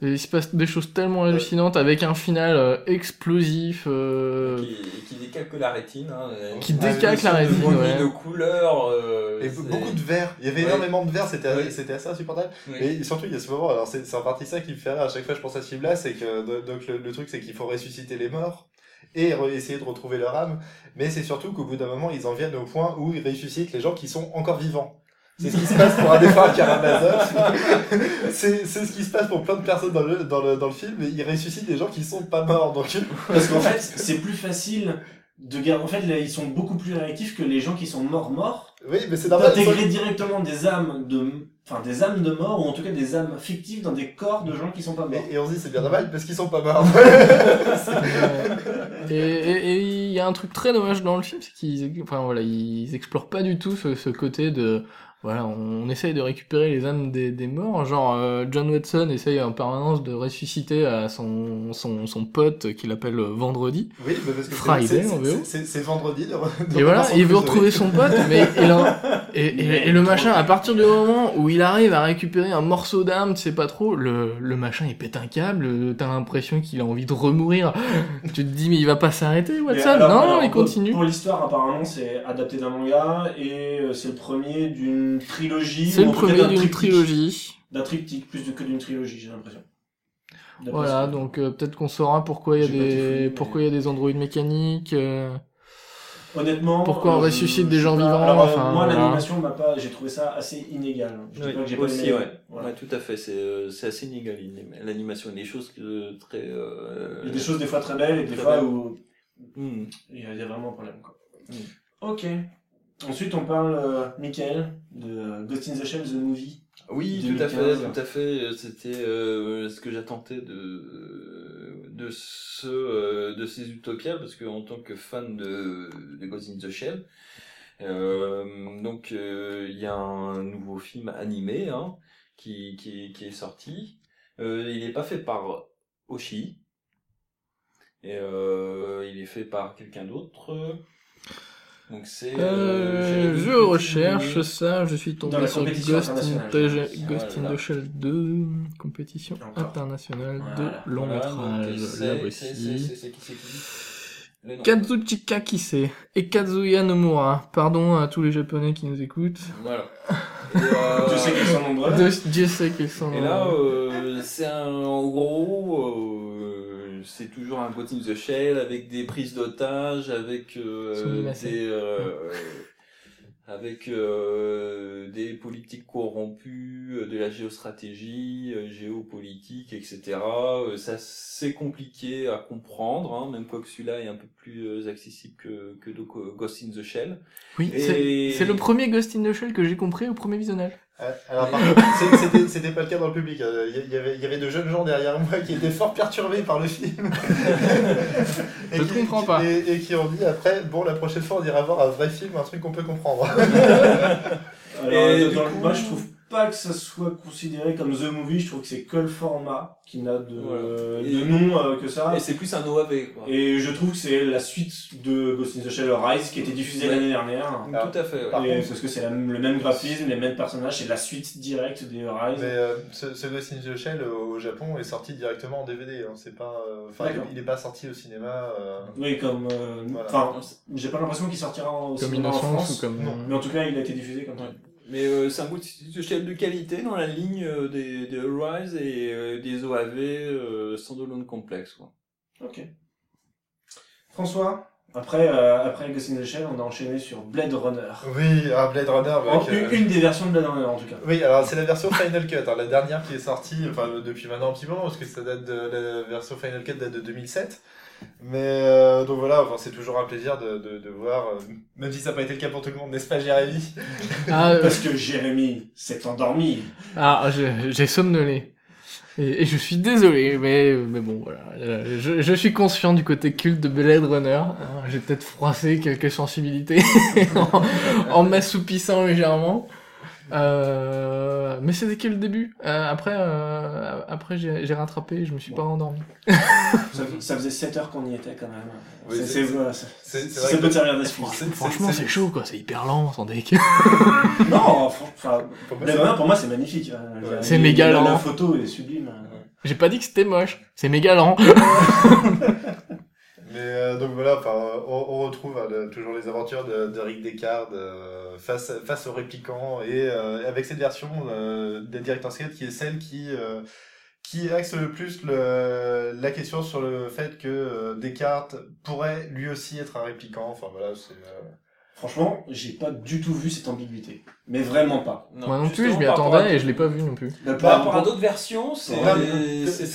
et il se passe des choses tellement hallucinantes avec un final euh, explosif. Euh, Qui, qui décalque la rétine. Hein, Qui décalque la rétine, Remis ouais. de couleurs. euh, Et beaucoup de verre. Il y avait Ouais. énormément de verre, c'était assez insupportable. Oui. Et surtout, il y a ce moment, alors c'est c'est en partie ça qui me fait rire à chaque fois que je pense à ce film-là, c'est que donc le, le truc c'est qu'il faut ressusciter les morts et essayer de retrouver leur âme, mais c'est surtout qu'au bout d'un moment, ils en viennent au point où ils ressuscitent les gens qui sont encore vivants. C'est ce qui se passe pour un défunt Karamazov. c'est c'est ce qui se passe pour plein de personnes dans le, dans le, dans le film, ils ressuscitent des gens qui sont pas morts. Donc, Parce qu'en fait, c'est plus facile de garder. En fait, là, ils sont beaucoup plus réactifs que les gens qui sont morts morts. oui, mais c'est normal. D'intégrer directement des âmes de, enfin des âmes de mort ou en tout cas des âmes fictives dans des corps de gens qui sont pas morts. Et, et on se dit, c'est bien normal parce qu'ils sont pas morts. et il y a un truc très dommage dans le film, c'est qu'ils, enfin voilà, ils explorent pas du tout ce, ce côté de, voilà, on essaye de récupérer les âmes des, des morts, genre euh, John Watson essaye en permanence de ressusciter à son son, son pote qu'il appelle Vendredi. Oui, parce que Friday, c'est- en c'est- VO. c'est c'est vendredi. de- de Et voilà, il veut retrouver son pote, mais et, et, et le machin, à partir du moment où il arrive à récupérer un morceau d'âme, tu sais pas trop, le, le machin il pète un câble, t'as l'impression qu'il a envie de remourir. tu te dis mais il va pas s'arrêter Watson alors- Non, alors, il continue. Pour l'histoire, apparemment, c'est adapté d'un manga et euh, c'est le premier d'une trilogie. C'est le premier d'un d'une trilogie. D'un triptyque, plus que d'une trilogie, j'ai l'impression. Voilà, donc euh, peut-être qu'on saura pourquoi il y a pas des pourquoi il y a des androïdes mécaniques. euh, Honnêtement. Pourquoi on euh, ressuscite des je gens pas. vivants, Alors, euh, enfin, moi, voilà. l'animation m'a pas. J'ai trouvé ça assez inégal. Je dis Oui, pas que j'ai pas aussi, aimé. ouais. Voilà. Ouais, tout à fait. C'est euh, assez inégal l'animation. Il y a des choses que très. euh, Il y a des choses des fois très belles et des Très fois belles. où Hmm. il y a il y a vraiment un problème. Quoi. Mm. Ok. Ensuite, on parle, euh, Michael, de Ghost in the Shell, The Movie. Oui, tout à fait, 2015. tout à fait. C'était euh, ce que j'attendais de de ce euh, de ces utopias parce que en tant que fan de, de Ghost in the Shell, euh, donc euh, il y a un nouveau film animé hein, qui, qui qui est sorti. Euh, il n'est pas fait par Oshi. Et euh, il est fait par quelqu'un d'autre. Donc c'est. Euh, j'avais je recherche ça, je suis tombé sur Ghost in, internationale, the- in Shell 2, compétition Encore. internationale Voilà. de long Voilà, métrage. c'est- voici. Kazuchika Kise et Kazuya Nomura. Pardon à tous les japonais qui nous écoutent. Voilà. Et, euh, Je sais qu'ils sont nombreux. Dieu sait qu'ils sont. Et là, euh, c'est un, en gros, euh, c'est toujours un Ghost in the Shell avec des prises d'otages, avec euh, des, euh, avec euh, des politiques corrompues, de la géostratégie, géopolitique, etc. Ça c'est compliqué à comprendre, hein, même quoi que celui-là est un peu plus accessible que, que Ghost in the Shell. Oui, Et- c'est le premier Ghost in the Shell que j'ai compris au premier visionnage. Euh, Alors, par contre, c'est- c'était- c'était pas le cas dans le public. Euh, Il y, avait, il y avait de jeunes gens derrière moi qui étaient fort perturbés par le film. Et Je qui- comprends pas. Et, et qui ont dit après, bon, la prochaine fois, on ira voir un vrai film, un truc qu'on peut comprendre. Alors, Et dans- du dans- coup- moi, je trouve pas que ça soit considéré comme The Movie. Je trouve que c'est que le format qui n'a de, Voilà. de nom euh, que ça. Et c'est plus un OAV, quoi. Et je trouve que c'est la suite de Ghost in the Shell Rise qui a été diffusée Ouais. l'année dernière. Alors, Tout à fait, ouais. par Et contre- parce que c'est le même graphisme, les mêmes personnages, c'est la suite directe des Rise. Mais euh, ce, ce Ghost in the Shell au, au Japon est sorti directement en DVD. Hein. C'est pas, euh, enfin, il, il est pas sorti au cinéma. euh, Oui, comme. euh, Voilà. Enfin, j'ai pas l'impression qu'il sortira en Comme cinéma en Innocence France. ou comme. non. Mais en tout cas, il a été diffusé comme. Ouais. Mais euh, c'est un bout de chef de qualité dans la ligne euh, des, des Rise et euh, des OAV euh, standalone complexe. Quoi. Ok. François, après, euh, après Ghost in the Shell, on a enchaîné sur Blade Runner. Oui, un Blade Runner. En- avec, une, euh, une des versions de Blade Runner en tout cas. Oui, alors c'est la version Final Cut, hein, la dernière qui est sortie, enfin depuis maintenant un petit moment, parce que ça date de la version Final Cut date de 2007. Mais euh, donc voilà, enfin, c'est toujours un plaisir de, de, de voir, euh, même si ça n'a pas été le cas pour tout le monde, n'est-ce pas Jérémy? Ah, euh, Parce que Jérémy s'est endormi. ah j'ai j'ai somnolé. Et, et je suis désolé, mais, mais bon, voilà. Euh, Je, je suis conscient du côté culte de Blade Runner. hein. J'ai peut-être froissé quelques sensibilités en, en m'assoupissant légèrement. Euh, mais c'était que le début? Euh, après, euh, après j'ai j'ai rattrapé, je me suis pas endormi. Ça, ça faisait 7 heures qu'on y était quand même. Oui, C'est- c'est- c'est voilà, ça- peut servir d'excuse. Franchement, c'est- chaud, quoi. C'est hyper lent, sans deck. Non, enfin, pour moi, c'est- Runner, pour moi, c'est magnifique. hein. Ouais. C'est méga la- lent. La photo est sublime. J'ai pas dit que c'était moche. C'est méga lent. Mais euh, donc voilà, on, retrouve hein, toujours les aventures de, Rick Descartes euh, face, aux répliquants et euh, avec cette version euh, de Director's Cut qui est celle qui, qui axe le plus le, la question sur le fait que Descartes pourrait lui aussi être un répliquant. Enfin. Franchement, j'ai pas du tout vu cette ambiguïté. Mais vraiment pas. Moi non plus, je m'y attendais et je l'ai pas vu non plus. Bah, Par rapport à d'autres versions, c'est c'est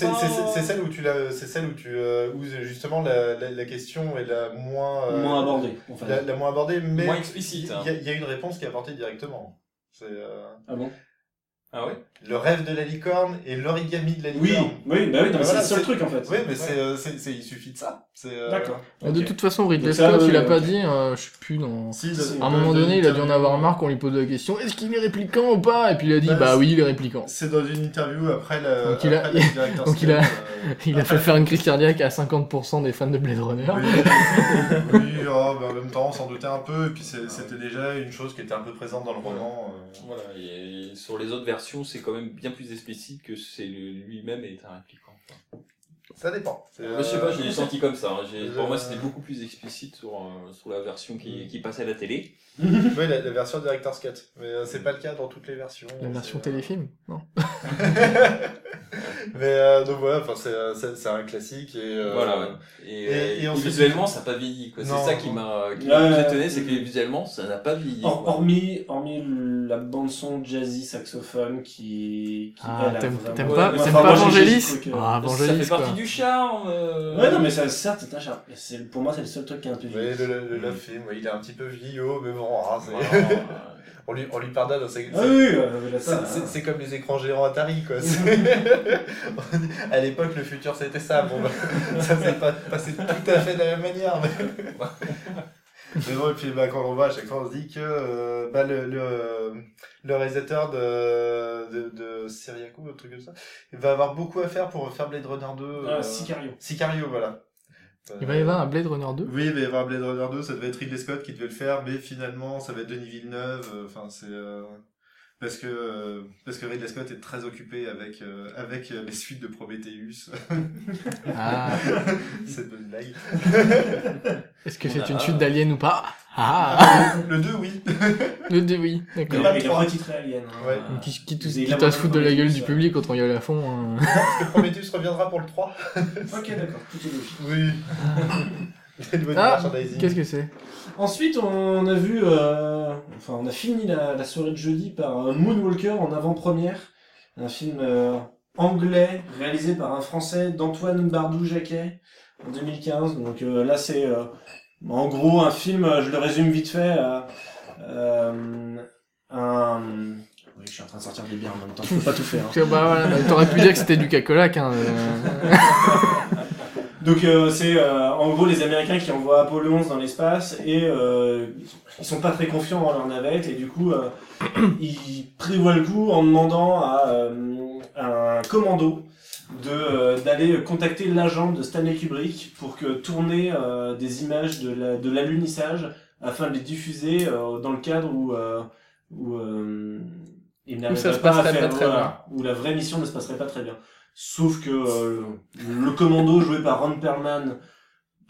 celle où tu l'as, c'est celle où tu euh, où justement la, la, la question est la moins euh, moins abordé. En fait. la, la moins abordée, mais Moins explicite, hein. Il y, a- il y a une réponse qui est apportée directement. C'est euh, Ah bon? Ah ouais? Le rêve de la licorne et l'origami de la Oui, licorne. oui, bah oui, mais Voilà, c'est le seul truc en fait. Oui, mais c'est, euh, c'est, c'est- il suffit de ça. Euh, D'accord. Mais De toute façon, Ridley Scott, oui, il a pas dit, euh, je sais plus dans... Si, À un moment donné, il a dû en avoir marre qu'on lui pose la question est-ce qu'il est répliquant ou pas? Et puis il a dit Bah, bah oui, il est répliquant. C'est dans une interview après la. Donc il a- après la Director's donc il a- Cut, euh, Il a fait faire une crise cardiaque à 50% des fans de Blade Runner. Oui, oui oh, bah, en même temps, on s'en doutait un peu, et puis c'était déjà une chose qui était un peu présente dans le roman. euh. Voilà, et sur les autres versions, c'est quand même bien plus explicite que c'est lui-même est un répliquant. quoi. Ça dépend. C'est, Je sais euh, pas, je l'ai senti comme ça. hein. Pour moi, c'était beaucoup plus explicite sur, euh, sur la version qui, qui passait à la télé. Oui, la, la version Director's Cut. Mais euh, c'est pas le cas dans toutes les versions. La version euh, téléfilm Non. Mais euh, donc voilà, enfin, c'est, euh, c'est, c'est un classique. Et, euh, Voilà, ouais. Et, et- et on et se visuellement, ça n'a pas vieilli. quoi. Non, C'est ça qui non. m'a qui Ouais, m'a plus ouais, étonné, c'est que ouais. visuellement, ça n'a pas vieilli. Hormis, hormis la bande son jazzy saxophone qui, qui Ah, t'aimes vraiment- t'aimes Ouais, pas, t'aimes enfin, pas Vangelis Ah, ça fait partie quoi. du charme. euh, Ouais, non, mais ça, certes, c'est un charme. C'est- Pour moi, c'est le seul truc qui est un peu vieux. Le, le, le Love Film, ouais, il est un petit peu vieillot, mais bon, ah, c'est- Voilà. on, lui, on lui pardonne. C'est, Ah oui, là, c'est, ça, c'est- c'est comme les écrans géants Atari, quoi. À l'époque, le futur, c'était ça. Bon, bah, ça s'est pas passé tout à fait de la même manière. Mais, mais bon, et puis bah, quand on voit, à chaque fois, on se dit que euh, bah, le, le, le réalisateur de, de, de Syriaco, un truc comme ça, il va avoir beaucoup à faire pour faire Blade Runner 2. Ah, euh, Sicario. Sicario, voilà. Il va y avoir un Blade Runner 2 Oui, il va y avoir Blade Runner 2, ça devait être Ridley Scott qui devait le faire, mais finalement, ça va être Denis Villeneuve. euh, Enfin, c'est euh, parce que euh, parce que Ridley Scott est très occupé avec euh, avec euh, les suites de Prometheus. Ah, c'est une bonne blague. est-ce que On c'est a- une suite d'Alien ou pas? Ah, Le 2, oui. le 2, oui, Il d'accord. pas il le a trois. retitré Alien. hein. Ouais. Euh, Qui, qui, avez qui à se foutre de la gueule du public quand on y allait à fond. hein. Parce que Prometheus reviendra pour le 3. Ok, d'accord, tout est logique. Oui. Ah. Qu'est-ce que c'est? Ensuite, on a vu, euh, enfin, on a fini la, la soirée de jeudi par euh, Moonwalker en avant-première, un film euh, anglais réalisé par un Français d'Antoine Bardou-Jacquet en 2015. Donc euh, là, c'est euh, en gros un film, euh, je le résume vite fait, euh, euh, un... Oui, je suis en train de sortir des bières en même temps, je peux pas tout faire. hein. Bah, voilà, bah, T'aurais pu dire que c'était du cacolac. Hein, euh. Donc euh, c'est euh, en gros les Américains qui envoient Apollo 11 dans l'espace et euh, ils sont pas très confiants en leur navette et du coup ils prévoient le coup en demandant à un commando de euh, d'aller contacter l'agent de Stanley Kubrick pour que tourner euh, des images de la- de l'alunissage afin de les diffuser euh, dans le cadre où euh, où euh, il n'arriverait pas à faire pas très voilà, où la vraie mission ne se passerait pas très bien. Sauf que euh, le commando joué par Ron Perlman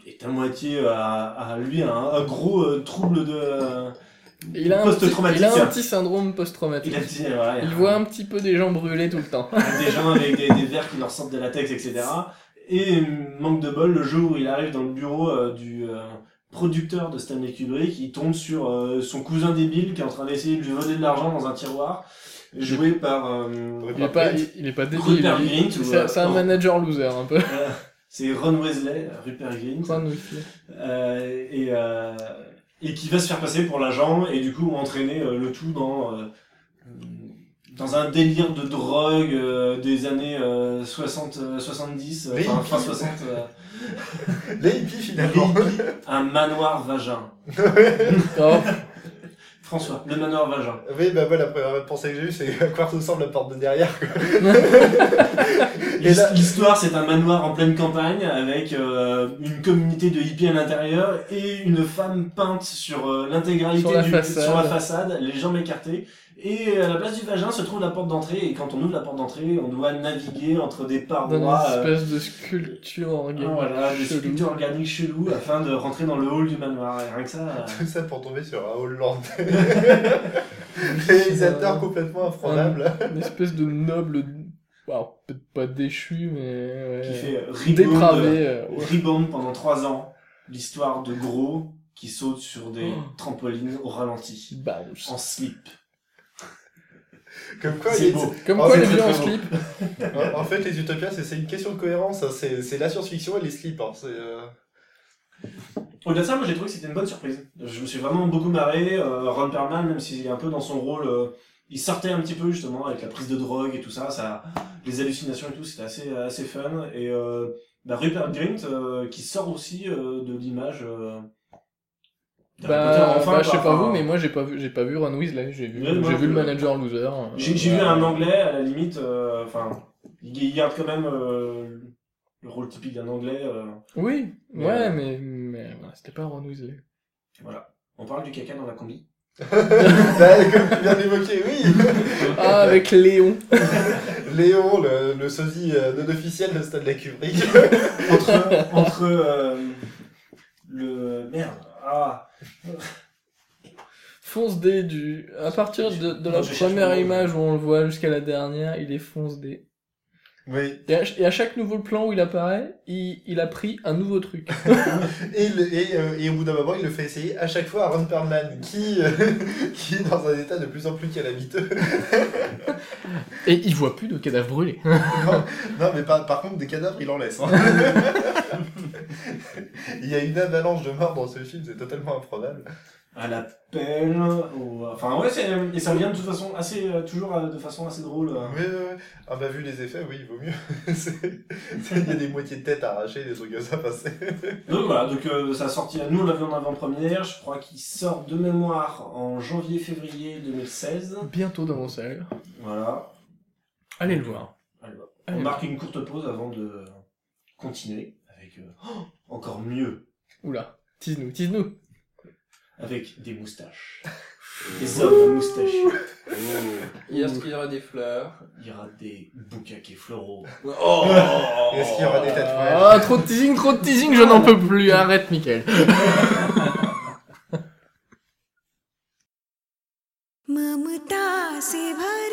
est à moitié à, à lui un, un gros euh, trouble de euh, Il a un petit, il a un petit syndrome post-traumatique. Il, voilà, Il voit un petit peu des gens brûlés tout le temps. des gens avec des, des verres qui leur sortent de la latex, etc. Et manque de bol, le jour où il arrive dans le bureau euh, du euh, producteur de Stanley Kubrick, il tombe sur euh, son cousin débile qui est en train d'essayer de lui voler de l'argent dans un tiroir, joué par... euh, Il est pas, il, est pas débile. Rupert il- Grint ou, C'est euh, un non. manager loser un peu. euh, c'est Ron Wesley, Rupert Grint. Ron Weasley. Euh, et, euh, et qui va se faire passer pour l'agent et du coup entraîner euh, le tout dans euh, dans un délire de drogue euh, des années euh, 60 euh, 70 euh, Les enfin hippies. fin 60 euh, Les hippies, finalement. les hippies, un manoir vagin Oh, François, le manoir vagin. Oui, bah moi, la première pensée que j'ai eue, c'est à quoi ressemble la porte de derrière. L'histoire, c'est un manoir en pleine campagne avec euh, une communauté de hippies à l'intérieur et une femme peinte sur euh, l'intégralité Sur sur la façade, les jambes écartées. Et à la place du vagin se trouve la porte d'entrée. Et quand on ouvre la porte d'entrée, on doit naviguer entre des Dans parois. une euh, espèce de sculpture organique. voilà, des chelou. sculptures organiques cheloues afin de rentrer dans le hall du manoir. Et rien que ça. euh, Tout ça pour tomber sur un hollandais. Réalisateur complètement imprenable. Une espèce de noble, alors peut-être pas déchu, mais ouais, qui fait rebound, dépravé. euh, ouais. rebound pendant trois ans. L'histoire de gros qui saute sur des Oh. trampolines au ralenti. Bounce. En slip. Comme quoi, C'est il y a- beau. Comme Oh, quoi c'est les beau. slip. En, fait, les Utopias, c'est une question de cohérence. hein. C'est la science-fiction et les slips. hein. C'est, euh, Au-delà de ça, moi j'ai trouvé que c'était une bonne surprise. Je me suis vraiment beaucoup marré. Euh, Ron Perlman, même s'il est un peu dans son rôle, euh, il sortait un petit peu justement avec la prise de drogue et tout ça, ça les hallucinations et tout, c'était assez, assez fun. Et euh, bah, Rupert Grint euh, qui sort aussi euh, de l'image. Euh, Bah, enfin, bah, je sais pas vous, mais moi j'ai pas vu, j'ai pas vu Ron Weasley, j'ai vu, j'ai vu le plus. manager loser. euh, J'ai vu un anglais à la limite, euh, enfin, il garde quand même euh, le rôle typique d'un anglais. euh, Oui, Mais, ouais, euh, mais, mais c'était pas Ron Weasley. voilà. On parle du caca dans la combi. bah, comme tu viens d'évoquer, oui. Ah, avec Léon. Léon, le, le sosie euh, non officiel de Stanley Kubrick. entre entre euh, le merde ah Fonce D du. À partir de, de la Non, première image où on le voit jusqu'à la dernière, il est fonce D. oui. Et à, ch- et à chaque nouveau plan où il apparaît, il, il a pris un nouveau truc. Et, le- et, euh, et au bout d'un moment, il le fait essayer à chaque fois à Ron Perlman, qui, euh, qui est dans un état de plus en plus calamiteux. Et il voit plus de cadavres brûlés. non, non, mais par, par contre, des cadavres, il en laisse. hein. Il y a une avalanche de morts dans ce film, c'est totalement improbable. à la pelle ou enfin ouais c'est et ça revient de toute façon assez euh, toujours euh, de façon assez drôle euh. Oui, oui, oui. Ah bah, vu les effets, oui, il vaut mieux. C'est- c'est- Il y a des moitiés de tête arrachées, des trucs comme ça passés. donc voilà donc euh, ça a sorti nous on l'avait en avant-première je crois qu'il sort de mémoire en janvier février 2016 Bientôt dans mon salle. voilà Allez le voir. Allez, hop. Allez. on marque une courte pause avant de continuer avec euh, oh, encore mieux Oula, tease-nous, tease-nous. avec des moustaches des hommes moustachus Est-ce qu'il y aura des fleurs il y aura des boucaques floraux Oh Est-ce qu'il y aura des tatouages Ah, trop de teasing, trop de teasing, je n'en peux plus. Arrête, Michael. ममता से भरी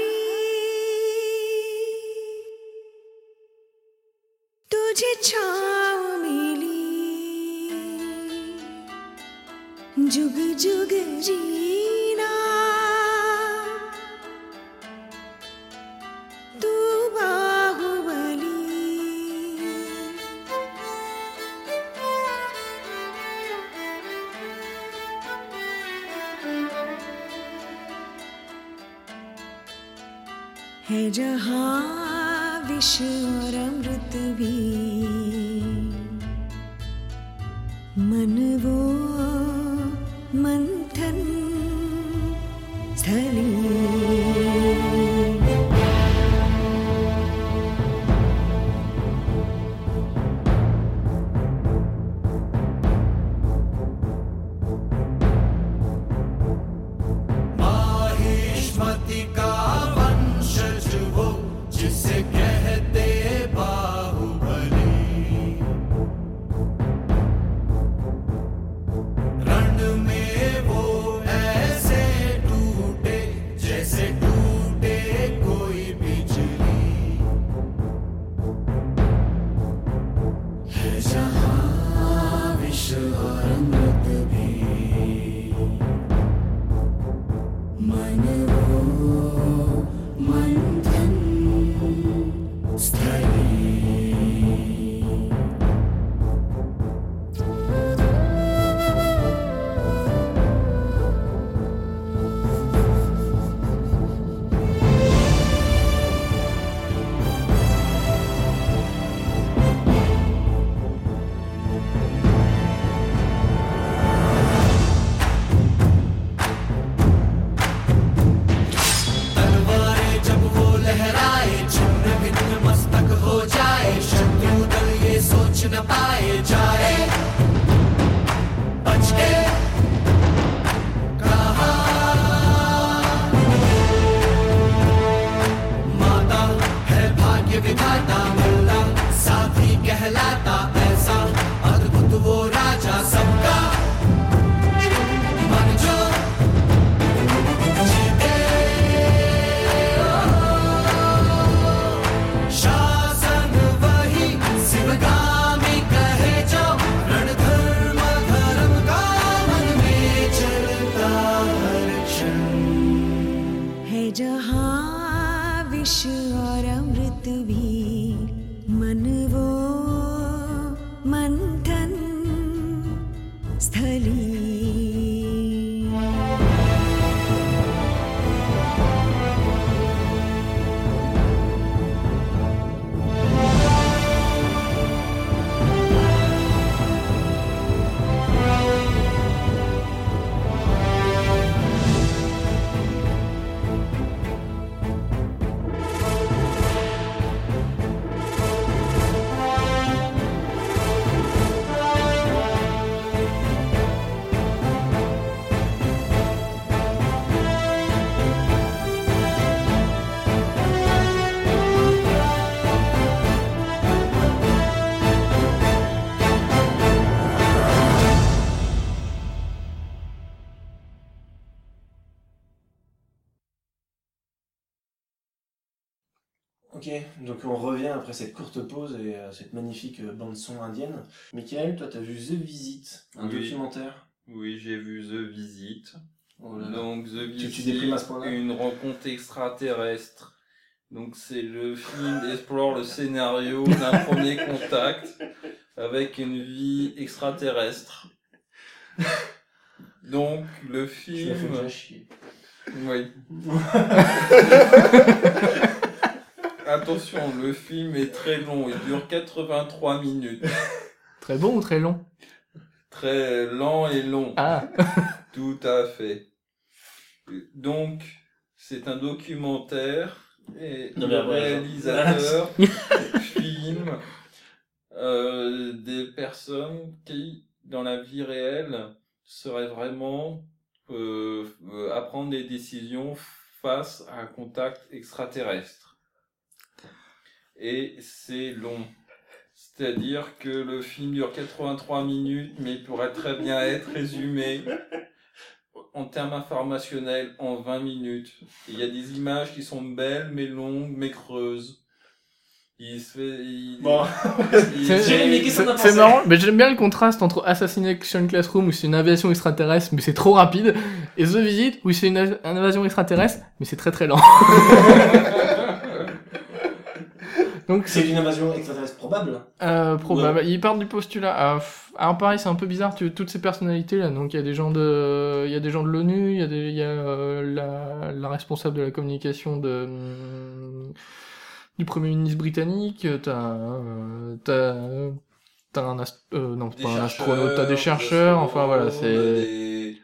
après cette courte pause et euh, cette magnifique euh, bande-son indienne. Michael, toi t'as vu The Visit, un Oui. documentaire? Oui, j'ai vu The Visit. Oh là là. Donc The Tu- Visit, tu à ce une rencontre extraterrestre. Donc c'est le film explore le scénario d'un premier contact avec une vie extraterrestre. Donc le Tu l'as fait film, déjà chier. oui. Attention, le film est très long, il dure 83 minutes. Très bon ou très long? Très lent et long. Ah, Tout à fait. Donc, c'est un documentaire et Non, le réalisateur filme euh, des personnes qui, dans la vie réelle, seraient vraiment euh, euh, à prendre des décisions face à un contact extraterrestre. Et c'est long. C'est-à-dire que le film dure 83 minutes, mais il pourrait très bien être résumé en termes informationnels en 20 minutes. Il y a des images qui sont belles, mais longues, mais creuses. Il se fait... il- Bon, il- C'est- marrant, mais j'aime bien le contraste entre Assassination Classroom où c'est une invasion extraterrestre mais c'est trop rapide et The Visit où c'est une, une invasion extraterrestre mais c'est très très lent. Donc c'est une invasion extraterrestre probable. Euh, probable. Ils partent du postulat. Ah, pff, alors pareil, c'est un peu bizarre. Tu, toutes ces personnalités là. Donc il y a des gens de, il y a des gens de l'ONU, il y a des, il y a euh, la, la responsable de la communication de du premier ministre britannique. T'as, euh, t'as, t'as un ast- euh, non, pas un astronaute. T'as des chercheurs. Enfin voilà, c'est, Des,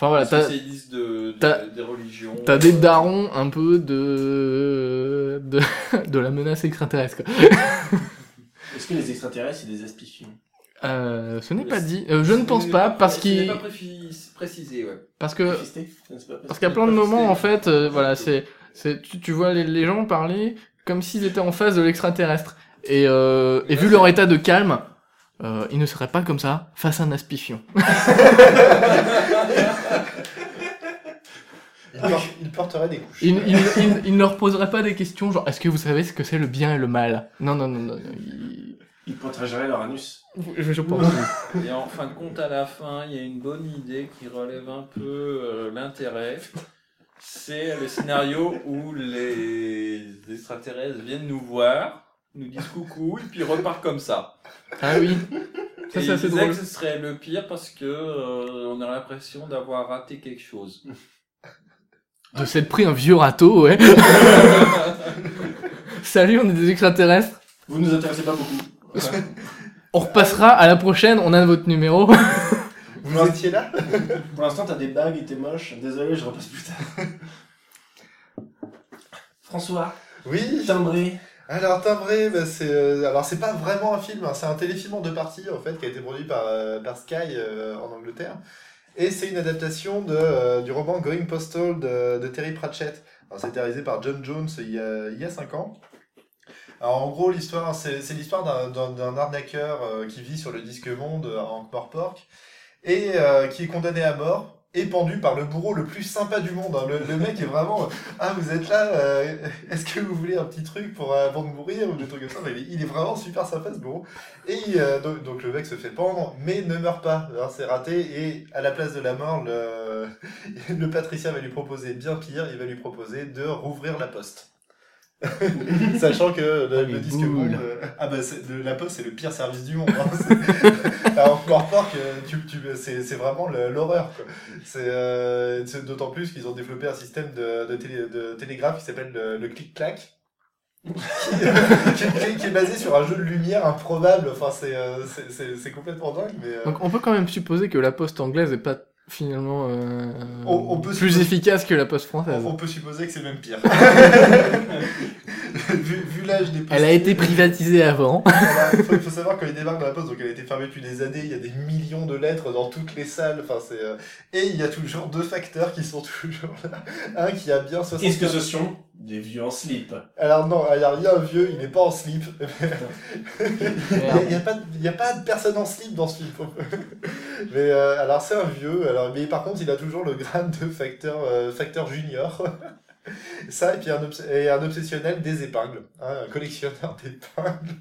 enfin voilà, t'as, de, de- des religions. t'as des darons un peu de, de, de la menace extraterrestre. quoi. Est-ce que les extraterrestres c'est des aspifions Euh, ce n'est pas dit. Euh, je ne pense pas parce qu'il, pas précis- précisé, ouais. parce que. Parce qu'il y a plein de moments, en fait, euh, voilà, c'est, c'est, tu, tu vois les, les gens parler comme s'ils étaient en face de l'extraterrestre. Et, euh, et vu leur état de calme, euh, ils ne seraient pas comme ça face à un aspifion. Il, por- il porterait des couches. Ils ne leur poseraient pas des questions genre, est-ce que vous savez ce que c'est le bien et le mal? Non, non, non, non. non, ils- Ils protégeraient leur anus. Je, je pense. oui. Et en fin de compte, à la fin, il y a une bonne idée qui relève un peu euh, l'intérêt. C'est le scénario où les extraterrestres viennent nous voir, nous disent coucou, et puis repartent comme ça. Ah oui. Ça, c'est assez drôle. que ce serait le pire parce que euh, on a l'impression d'avoir raté quelque chose. De s'être pris un vieux râteau, ouais. Salut, on est des extraterrestres. Vous nous intéressez pas beaucoup. On repassera à la prochaine, on a votre numéro. Vous étiez là? Pour l'instant, t'as des bagues et t'es moche. Désolé, je repasse plus tard. François, Oui? timbré. Alors Timbré, c'est euh, c'est pas vraiment un film, hein, c'est un téléfilm en deux parties en fait qui a été produit par euh, Sky euh, en Angleterre et c'est une adaptation du roman Going Postal de, Terry Pratchett. C'était réalisé par John Jones il y a il cinq ans. Alors en gros l'histoire c'est c'est l'histoire d'un d'un arnaqueur qui vit sur le disque monde en Morpork et qui est condamné à mort et pendu par le bourreau le plus sympa du monde. hein. Le, mec est vraiment ah vous êtes là euh, est-ce que vous voulez un petit truc pour euh, avant de mourir ou des trucs comme ça Mais il, est, vraiment super sympa ce bourreau et euh, donc, donc le mec se fait pendre mais ne meurt pas Alors, c'est raté et à la place de la mort le, le patricien va lui proposer bien pire il va lui proposer de rouvrir la poste Sachant que le, Ah, le disque monde, euh, ah bah le- la poste c'est le pire service du monde. hein. Alors Morpork, euh, tu, tu, c'est c'est vraiment l'horreur. quoi. C'est euh, c'est d'autant plus qu'ils ont développé un système de, de, télé- de télégraphe qui s'appelle le, le clic-clac. qui, qui- qui est basé sur un jeu de lumière improbable. Enfin, c'est euh, c'est- c'est- c'est complètement dingue. Mais, euh, Donc on peut quand même supposer que la poste anglaise est pas finalement euh, On- on peut plus supposer- efficace que la poste française. on peut supposer que c'est même pire. vu vu l'âge des Elle a été privatisée avant. Il, faut, faut savoir quand il débarque dans la poste, donc elle a été fermée depuis des années, il y a des millions de lettres dans toutes les salles, enfin c'est euh, et il y a toujours deux facteurs qui sont toujours là. Un qui a bien 60 Qu'est-ce que ce sont Des vieux en slip. Alors non, il y a un vieux, il n'est pas en slip. Il n'y a, pas de- il y a pas de personne en slip dans ce film. mais euh, alors c'est un vieux, alors, mais par contre il a toujours le grade de facteur, euh, facteur junior. Ça, et puis un, obs- et un obsessionnel des épingles, hein, un collectionneur d'épingles.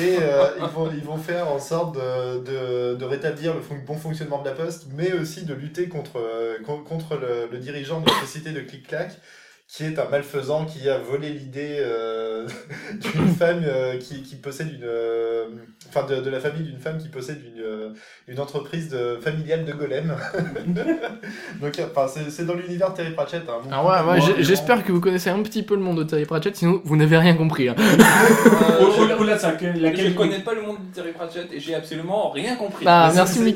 Et euh, ils, vont, ils vont faire en sorte de, de, de rétablir le fon- bon fonctionnement de la poste, mais aussi de lutter contre, con- contre le, le dirigeant de la société de Clic Clac, qui est un malfaisant qui a volé l'idée euh, d'une femme euh, qui, qui possède une. Euh, Enfin, de, de la famille d'une femme qui possède une, euh, une entreprise de, familiale de golem. Donc, euh, enfin, c'est c'est dans l'univers de Terry Pratchett. Hein, Ah ouais, ouais, j'espère que vous connaissez un petit peu le monde de Terry Pratchett, sinon vous n'avez rien compris. hein. Euh, Au- je- de ça, que- Je laquelle ne connais pas le monde de Terry Pratchett et j'ai absolument rien compris. Ah, c'est- merci.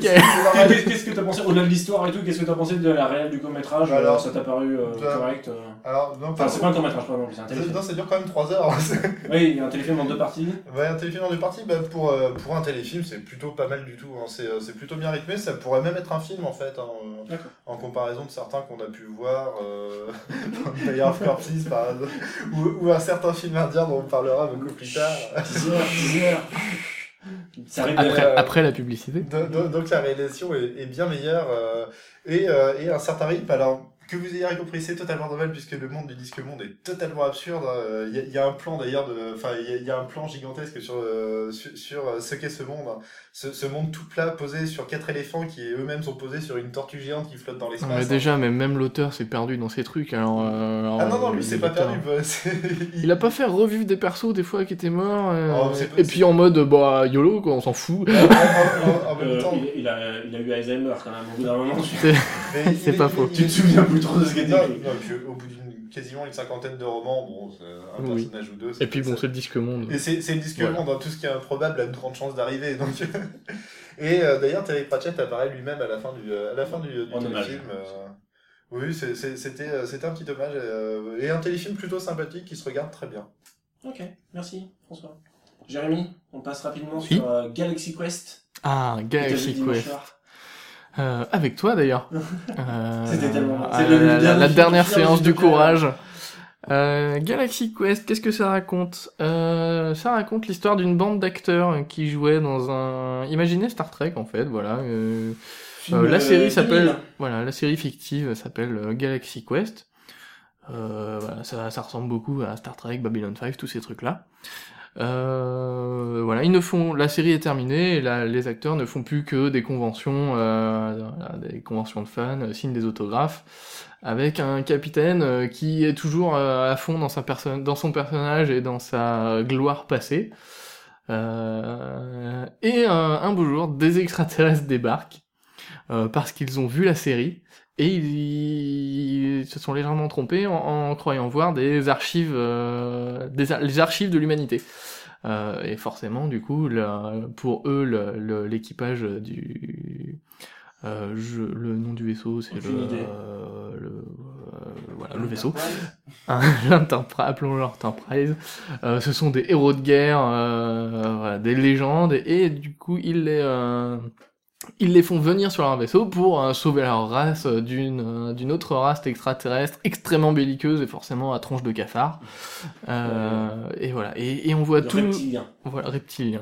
Ah, Qu'est-ce que t'as pensé, au-delà de l'histoire et tout, qu'est-ce que t'as pensé de la réelle du court-métrage Alors, Ça t'a paru euh, ça- correct euh Alors, non, Enfin, c'est pas un court-métrage, pardon, c'est un c'est- téléfilm. non, ça dure quand même 3 heures. Oui, il y a un téléfilm en deux parties. Ouais, un téléfilm en deux parties, bah, pour, euh, pour un téléfilm, c'est plutôt pas mal du tout. hein. C'est, euh, c'est plutôt bien rythmé. Ça pourrait même être un film, en fait, hein, euh, en comparaison de certains qu'on a pu voir, euh, dans Fire of Corpses, par exemple, ou, ou un certain film indien dont on parlera beaucoup plus tard. Ça Après, euh, après la publicité. Donc, donc- donc la réalisation est, est bien meilleure euh, et, euh, et un certain rythme. Alors que vous ayez rien compris, c'est totalement normal puisque le monde du disque monde est totalement absurde. Il y, a- il y a un plan d'ailleurs, de- enfin il y, a- il y a un plan gigantesque sur euh, sur, sur, euh, ce qu'est ce monde. hein. Ce, ce monde tout plat posé sur quatre éléphants qui eux-mêmes sont posés sur une tortue géante qui flotte dans l'espace. mais hein. déjà, mais même l'auteur s'est perdu dans ses trucs. Alors, euh, alors, Ah non non, lui c'est le pas perdu. bah, c'est- Il a pas fait revivre des persos des fois qui étaient morts. euh, Oh, et puis en mode bah YOLO quoi, on s'en fout. en, en- en même Euh, temps, il, il a, il a eu Alzheimer quand même, au bout d'un moment. il- c'est il- pas il- faux. il- Tu te souviens plus trop de ce au bout d'une quasiment une cinquantaine de romans, bon, c'est un Oui. personnage ou deux. Et puis bon, c'est le disque monde. Et c'est le disque Voilà. monde, hein, tout ce qui est improbable a de grandes chances d'arriver. Donc... Et euh, d'ailleurs, Terry Pratchett apparaît lui-même à la fin du, euh, à la fin du, téléfilm. euh, Oui, c'était c'était un petit hommage. euh, Et un téléfilm plutôt sympathique qui se regarde très bien. Ok, merci François. Jérémy, on passe rapidement Oui. sur euh, Galaxy Quest. Ah, Galaxy Quest. Euh, avec toi d'ailleurs. Euh, C'était tellement- c'est la, dernière séance du courage. Euh, Galaxy Quest, qu'est-ce que ça raconte euh, Ça raconte l'histoire d'une bande d'acteurs qui jouaient dans un. Imaginez Star Trek en fait, voilà. euh, Euh, la euh, série s'appelle 2000. voilà, la série fictive s'appelle euh, Galaxy Quest. Euh, voilà, ça, ça ressemble beaucoup à Star Trek, Babylon 5, tous ces trucs là. Euh, voilà, ils ne font, la série est terminée, et les acteurs ne font plus que des conventions, euh, des conventions de fans, euh, signent des autographes, avec un capitaine qui est toujours à fond dans dans son personnage et dans sa gloire passée. Et un, beau jour, des extraterrestres débarquent parce qu'ils ont vu la série et ils, ils se sont légèrement trompés en, en croyant voir des archives, euh, des, les archives de l'humanité. Euh, et forcément, du coup, la- pour eux, l'équipage du euh, je- le nom du vaisseau, c'est le, euh, le euh, voilà le vaisseau. Appelons l'Enterprise. Euh, ce sont des héros de guerre, euh, voilà, des légendes, et, du coup, ils les, euh, ils les font venir sur leur vaisseau pour euh, sauver leur race euh, d'une euh, d'une autre race extraterrestre extrêmement belliqueuse et forcément à tronche de cafard. Euh, et voilà. Et, et on voit Le tout. reptilien. Voilà, reptilien.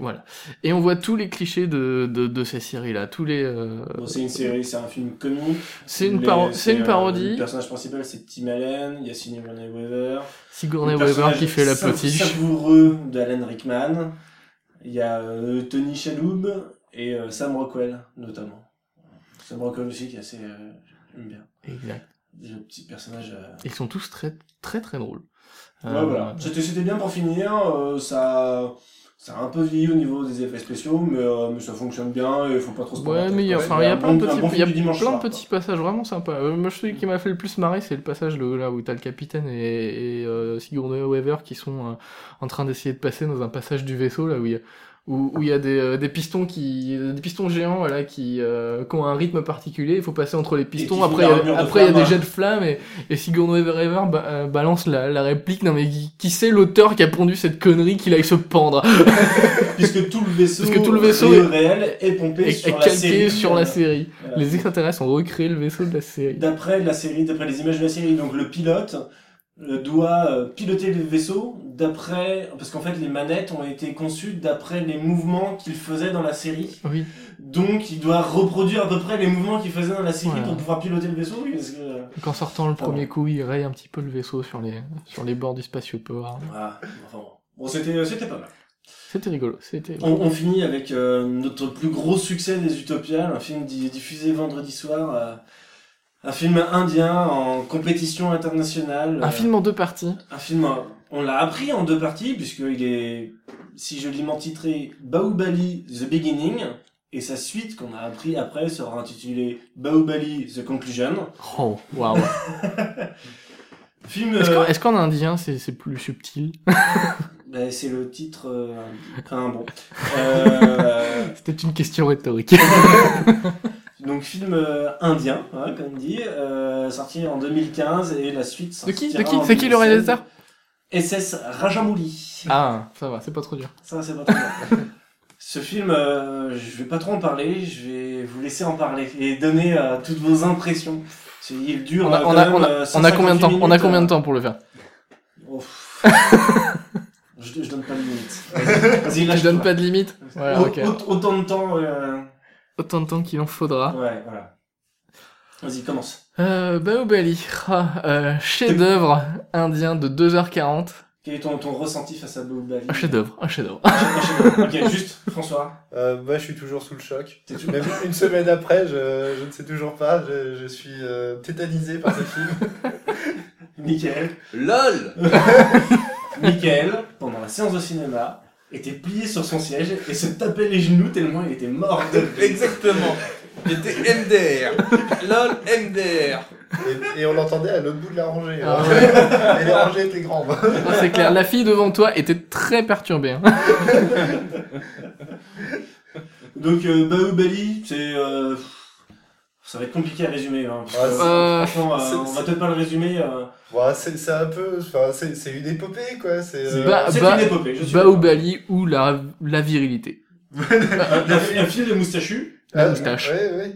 voilà. Et on voit tous les clichés de, de, de ces séries-là. Tous les. euh, Bon, c'est une série, c'est un film comique. c'est une, paro- c'est une parodie. le personnage principal, c'est Tim Allen, il y a Sigourney Weaver. Sigourney Weaver qui fait la potiche. savoureux d'Alan Rickman. Il y a Tony Shalhoub et euh, Sam Rockwell, notamment. Sam Rockwell aussi, qui est assez... euh, J'aime bien. Exact. Le petit personnage... euh, Ils sont tous très très très drôles. Ouais, voilà. C'était bien pour finir. ça, ça a un peu vieilli au niveau des effets spéciaux, mais, euh, mais ça fonctionne bien et il faut pas trop se Ouais, mais il y a, enfin, il y a plein de petits, bon il y a plein de soir, quoi. petits passages vraiment sympas. Euh, moi, celui qui m'a fait le plus marrer, c'est le passage le- là où t'as le capitaine et, et euh, Sigourney Weaver qui sont en train d'essayer de passer dans un passage du vaisseau là où il y a où, où il y a des, euh, des pistons qui des pistons géants voilà qui, euh, qui ont un rythme particulier. Il faut passer entre les pistons. après il y a, après il y a des jets de flammes et, et Sigourney Weaver ba- euh, balance la, la réplique non mais qui, qui c'est l'auteur qui a pondu cette connerie qu'il aille se pendre? Puisque tout le vaisseau, tout le vaisseau est est- réel est pompé et, sur et la calqué série. sur la série. Voilà. les extraterrestres ont recréé le vaisseau de la série. D'après la série, d'après les images de la série, donc le pilote doit euh, piloter le vaisseau d'après, parce qu'en fait les manettes ont été conçues d'après les mouvements qu'il faisait dans la série. Oui. Donc il doit reproduire à peu près les mouvements qu'il faisait dans la série Voilà. pour pouvoir piloter le vaisseau. Oui, parce que, euh, Donc en sortant le Ah premier ouais. coup, il raye un petit peu le vaisseau sur les, sur les bords du spatioport. voilà. Enfin, bon. C'était, c'était pas mal. C'était rigolo. C'était. On, on finit avec euh, notre plus gros succès des Utopiales, un film di- diffusé vendredi soir, euh, un film indien en compétition internationale. Un euh, film en deux parties. Un film, on l'a appris en deux parties, puisqu'il est, si je l'ai titré, Bahubali The Beginning, et sa suite qu'on a appris après sera intitulée Bahubali The Conclusion. Oh, waouh. Film, Est-ce euh, qu'en est-ce qu'en indien, c'est c'est plus subtil bah, c'est le titre, euh, enfin bon. Euh, C'était une question rhétorique. Donc film euh, indien, hein, comme dit, euh, sorti en 2015, et la suite De qui De qui C'est qui le 2016. réalisateur SS Rajamouli. Ah, ça va, c'est pas trop dur. Ça, c'est pas trop bien. Ce film, euh, je vais pas trop en parler, je vais vous laisser en parler et donner euh, toutes vos impressions. Il dure On a, on a, même, on a- on a combien de temps? 158 On a combien de temps pour le faire? je, je donne pas de limite. Vas-y, Tu donnes pas de limite Autant de temps. Autant de temps qu'il en faudra. Ouais, voilà. Vas-y, commence. Euh, Bahubali, ah, euh, chef-d'œuvre indien de 2h40. Quel est ton, ton ressenti face à Bahubali Un chef-d'œuvre, un chef-d'œuvre. Ok, juste, François. Euh, moi, je suis toujours sous le choc. Même une semaine après, je, je ne sais toujours pas. Je, je suis euh, tétanisé par ce film. Michael. LOL Michael, pendant la séance de cinéma, était plié sur son siège et se tapait les genoux tellement il était mort de rire. Exactement. J'étais MDR. LOL MDR. Et, et on l'entendait à l'autre bout de la rangée. Ah hein. et les rangées étaient grandes. Ah, c'est clair, la fille devant toi était très perturbée. hein. Donc euh, Bahubali, c'est euh, ça va être compliqué à résumer. Hein, parce que, Ouais, Euh, franchement, euh, on va peut-être pas le résumer. Euh, Ouais, c'est c'est un peu. Enfin, c'est c'est une épopée, quoi. C'est. euh, Bah, c'est bah- une épopée. Je suis Bahubali ou la, la virilité. un, un- un film de moustachu. La ah, moustache. Ouais, ouais.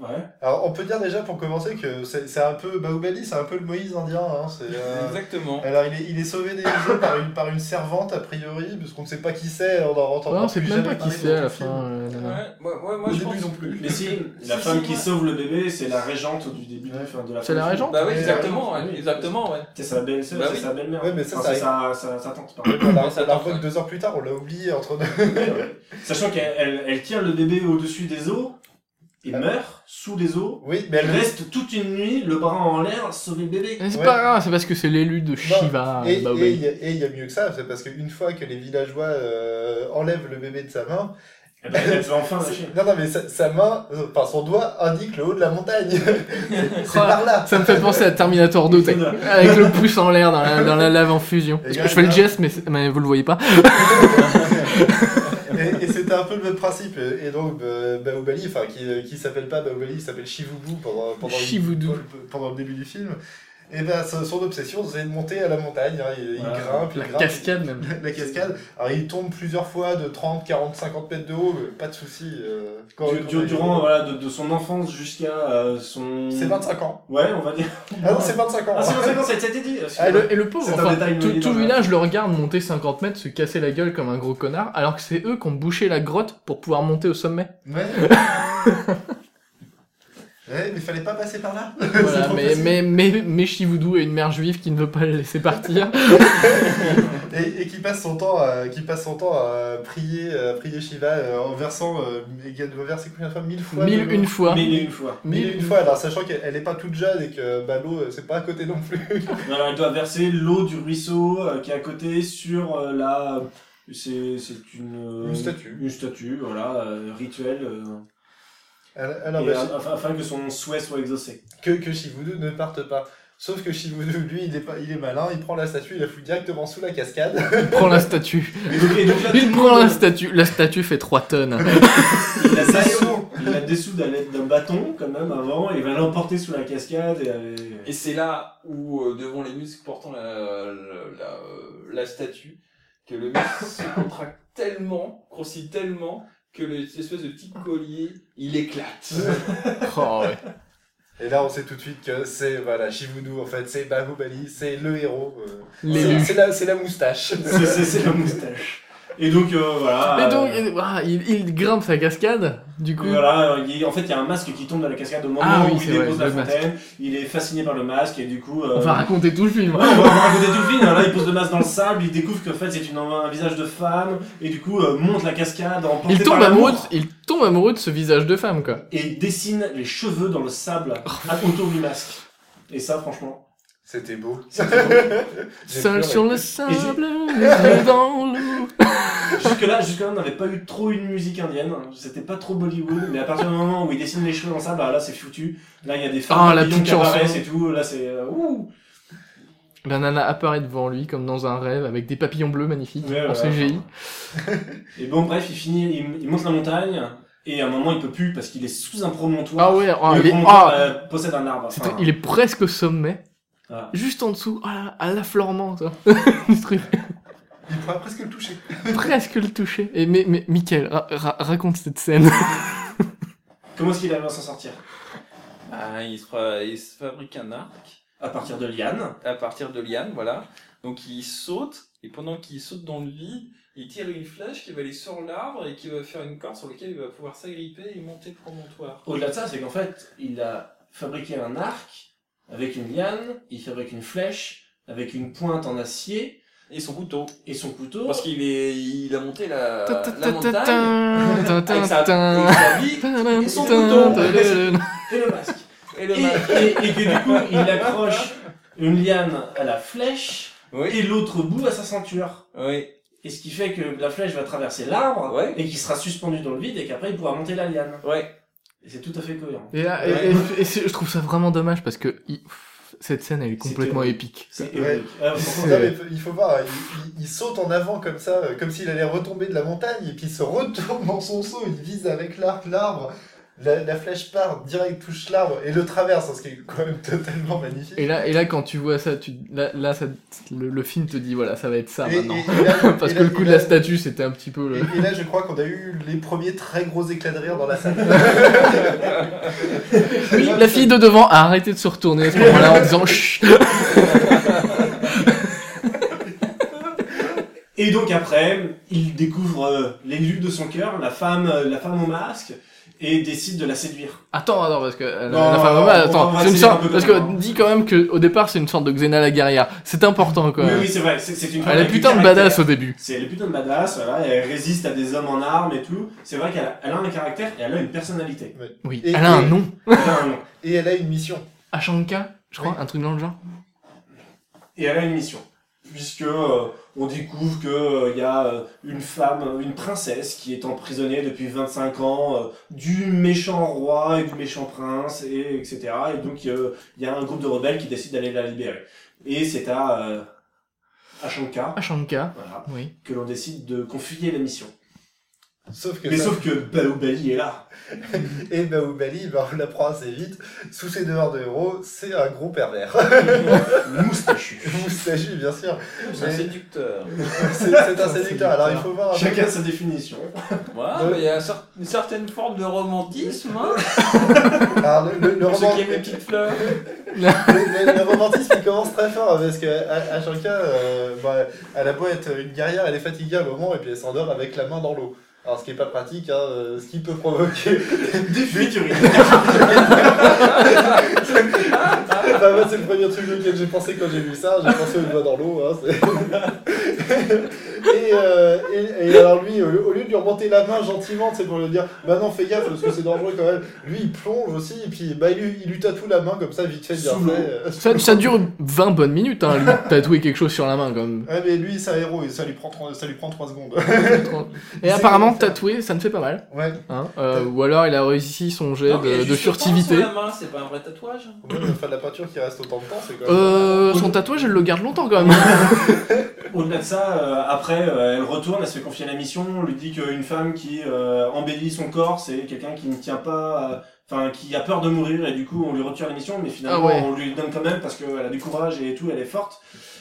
Ouais. Alors, on peut dire déjà pour commencer que c'est c'est un peu. Bahubali, c'est un peu le Moïse indien. Hein. C'est. euh, Exactement. Alors il est, il est sauvé des eaux par une, par une servante a priori, parce qu'on ne sait pas qui c'est, on en entend Ouais, on sait plus même pas qui c'est dans à la fin. film. euh. Ouais, moi, Au je début pense- non plus. Mais si, la Si, femme si, qui ouais. sauve le bébé, c'est la régente du début de, fin, de la C'est la régente Bah oui, exactement, oui. exactement, ouais. C'est sa belle-sœur, Bah c'est oui. sa belle-mère. Ouais, mais ça, Enfin, ça ça la tente, deux heures plus tard, on l'a oublié entre deux. Sachant qu'elle elle, elle tient le bébé au-dessus des eaux Ah. meurt sous les eaux. Oui, mais Elle reste toute une nuit, le bras en l'air, sauver le bébé. C'est Ouais. pas grave, c'est parce que c'est l'élu de Shiva. Et Bahubali. et il y a- et il y, a mieux que ça, c'est parce qu'une fois que les villageois euh, enlèvent le bébé de sa main, Eh ben, elle enfin non, non, mais sa, sa main, euh, enfin son doigt indique le haut de la montagne. c'est Oh, par là. Ça me fait penser à Terminator 2, t'sais, avec le pouce en l'air dans la, dans la lave en fusion. Parce que je fais le geste, mais, mais vous le voyez pas. c'était un peu le même principe. Et donc, Bahubali, enfin, qui, qui s'appelle pas Bahubali, il s'appelle Shivubu pendant le début du film. Et ben, son son obsession, c'est de monter à la montagne. hein. Il, il Voilà. grimpe, il La grimpe. cascade même. La cascade. Alors, il tombe plusieurs fois de 30, 40, 50 mètres de haut, mais pas de souci. euh, Du- durant voilà, de, de son enfance jusqu'à euh, son. C'est 25 ans. Ouais, on va dire. Ah non, c'est 25 ans. Ah, c'est 25 ans, ça a été dit. Ah, et, le, et le pauvre, enfin, tout, tout le la- village le regarde monter 50 mètres, se casser la gueule comme un gros connard, alors que c'est eux qui ont bouché la grotte pour pouvoir monter au sommet. Ouais. Ouais, mais fallait pas passer par là. Voilà, mais, mais, mais, a une mère juive qui ne veut pas le laisser partir. Et, et qui passe son temps à, qui passe son temps à prier, à prier Shiva euh, en versant, euh, il doit verser combien de fois? Mille fois Mille l'eau une fois. Mille et une fois. Mille et une fois, alors sachant qu'elle elle est pas toute jeune et que bah, l'eau euh, c'est pas à côté non plus. Alors, elle doit verser l'eau du ruisseau euh, qui est à côté sur euh, la. C'est c'est une. euh, Une statue. Une statue, voilà, euh, rituelle. euh, Alors, bah, euh, afin, afin que son souhait soit exaucé. que, que Shivudu ne parte pas. Sauf que Shivudu, lui, il est, pas, il est malin, il prend la statue, il la fout directement sous la cascade. Il prend la statue. Et donc, là, Il prend monde, la statue. La statue fait 3 tonnes. Il la Ça, dessoud, il la l'aide d'un bâton, quand même, avant, et il va l'emporter sous la cascade. Et, Et c'est là où, euh, devant les muscles portant la, la, la, euh, la statue, que le muscle se contracte tellement, grossit tellement, que le- cette espèce de petit collier, il éclate. Oh, ouais. Et là, on sait tout de suite que c'est, voilà, Shivudu, en fait, c'est Bahubali, c'est le héros. euh, c'est- c'est la, c'est la moustache. C'est- C'est c'est la moustache. Et donc, euh, voilà. Et donc, euh, il, il, il grimpe sa cascade, du coup. Voilà, il- en fait, il y a un masque qui tombe dans la cascade au moment Ah oui, où il vrai, dépose la masque. fontaine. Il est fasciné par le masque et du coup. euh, On va raconter tout le film. Ouais, on va raconter tout le film. Là, il pose le masque dans le sable, il découvre qu'en fait c'est une- un visage de femme et du coup euh, monte la cascade en Il tombe, amoureux de, il tombe amoureux de ce visage de femme, quoi. et dessine les cheveux dans le sable Oh. autour du masque. Et ça, franchement, C'était beau. beau. Seul sur le sable, les yeux dans l'eau. Jusque-là, jusque-là, on n'avait pas eu trop une musique indienne. C'était pas trop Bollywood, mais à partir du moment où il dessine les cheveux dans le sable, ah, là c'est foutu. Là, il y a des femmes Ah, la qui apparaissent et tout. Là, c'est euh, ouh. La nana apparaît devant lui comme dans un rêve avec des papillons bleus magnifiques Ouais, en ouais, CGI. Et bon, bref, il finit, il, il monte la montagne. Et à un moment, il peut plus parce qu'il est sous un promontoire. Ah ouais, ah, le il, est, promontoire ah, euh, possède un arbre. Enfin, il est presque au sommet. Juste en dessous, ah, à l'affleurement, ça. du truc. Il pourrait presque le toucher. presque le toucher. Et mais, mais Mickaël, ra- ra- raconte cette scène. Comment est-ce qu'il arrive à s'en sortir? Ah, il, se il se fabrique un arc À partir de liane. à partir de lianes, voilà. Donc il saute, et pendant qu'il saute dans le vide, il tire une flèche qui va aller sur l'arbre et qui va faire une corde sur laquelle il va pouvoir s'agripper et monter le promontoire. Au-delà de ça, c'est qu'en fait, il a fabriqué un arc avec une liane, il fabrique une flèche avec une pointe en acier Et son couteau. et son couteau. Parce qu'il est, il a monté la, Ta- ta- la ta- montagne ta- ta- avec sa, ta- avec sa et son ta- couteau. ta- et le masque. et Et, le masque. et- et que du coup, il accroche une liane à la flèche Oui, et l'autre bout à sa ceinture. oui, Et ce qui fait que la flèche va traverser l'arbre Ouais. et qu'il sera suspendu dans le vide et qu'après il pourra monter la liane. ouais. Et c'est tout à fait cohérent. Et, là, et- et- et c'est- je trouve ça vraiment dommage parce que il- cette scène elle est complètement épique. Ouais. Ah, il faut voir, il, il- il saute en avant comme ça, euh, comme s'il allait retomber de la montagne, et puis il se retourne dans son saut, il vise avec l'arc l'arbre, la, la flèche part, direct touche l'arbre, et le traverse, ce qui est quand même totalement magnifique. Et là, et là quand tu vois ça, tu, là, là ça, le, le film te dit voilà ça va être ça Et- maintenant. et- et là- parce que là- le coup de là- la statue c'était un petit peu le... Et, et là, je crois qu'on a eu les premiers très gros éclats de rire dans la salle. Oui, la fille de devant a arrêté de se retourner à ce moment-là en disant Chut Et donc après, il découvre euh, l'élu de son cœur, la femme, euh, la femme au masque, et décide de la séduire. Attends, attends, parce que euh, Non, la femme attends, c'est une sorte, parce que dis quand même que au départ c'est une sorte de Xena la guerrière. C'est important quoi. Oui, oui, c'est vrai, c'est une Elle est putain de badass au début. C'est elle est putain de badass, voilà, et elle résiste à des hommes en armes et tout. C'est vrai qu'elle a, elle a un caractère et elle a une personnalité. Oui. Et- Elle a un nom. Elle a un nom. Et elle a une mission. Ashanka, je crois, un truc dans le genre. Et elle a une mission. Puisque euh, on découvre que euh, il y a euh, une femme, une princesse qui est emprisonnée depuis 25 ans euh, du méchant roi et du méchant prince et etc. Et donc euh, il y a un groupe de rebelles qui décide d'aller la libérer. Et c'est à euh, Ashanka, Ashanka, voilà, oui. que l'on décide de confier la mission. Sauf que Mais ça- sauf que Bahubali est là. Et Bahubali, bah, on l'apprend assez vite, sous ses devoirs de héros, c'est un gros pervers. Moustachu. Moustachu, bien sûr. C'est un séducteur. C'est un séducteur. Alors il faut voir Chacun sa définition. Voilà, mais il y a une certaine forme de romantisme, hein, Alors, le, le- le pour ceux roman- qui aiment les petites fleurs. le, le- le romantisme il commence très fort parce que A- Ashoka, euh, bah, elle a beau être une guerrière, elle est fatiguée à un moment et puis elle s'endort avec la main dans l'eau. Alors ce qui est pas pratique, hein, euh, ce qui peut provoquer. Des fuites urinaires. Bah, moi, c'est le premier truc auquel j'ai pensé quand j'ai vu ça. J'ai pensé au doigt dans l'eau. Hein, et, euh, et, et alors lui, au lieu, au lieu de lui remonter la main gentiment, c'est pour lui dire, bah non, fais gaffe parce que c'est dangereux quand même. Lui, il plonge aussi et puis bah, il, lui- il lui tatoue la main comme ça, vite fait, bien fait. Ça, ça dure 20 bonnes minutes, hein, lui, tatouer quelque chose sur la main, comme. Ouais, mais lui, c'est un héros et ça lui prend, trois- ça lui prend 3 secondes. Et apparemment, tatouer, ça ne fait pas mal. ouais. Hein euh, ou alors, il a réussi son jet Non, de, de furtivité. sur la main, c'est pas un vrai tatouage. Ouais, mais enfin, de la peinture qui reste autant de temps, c'est quand même. Euh, son tatouage, elle le garde longtemps quand même. Au-delà de ça, euh, après, euh, elle retourne, elle se fait confier la mission, on lui dit qu'une femme qui euh, embellit son corps, c'est quelqu'un qui ne tient pas, euh, enfin, qui a peur de mourir, et du coup, on lui retire la mission, mais finalement, Ah ouais. on lui donne quand même parce qu'elle a du courage et tout, elle est forte,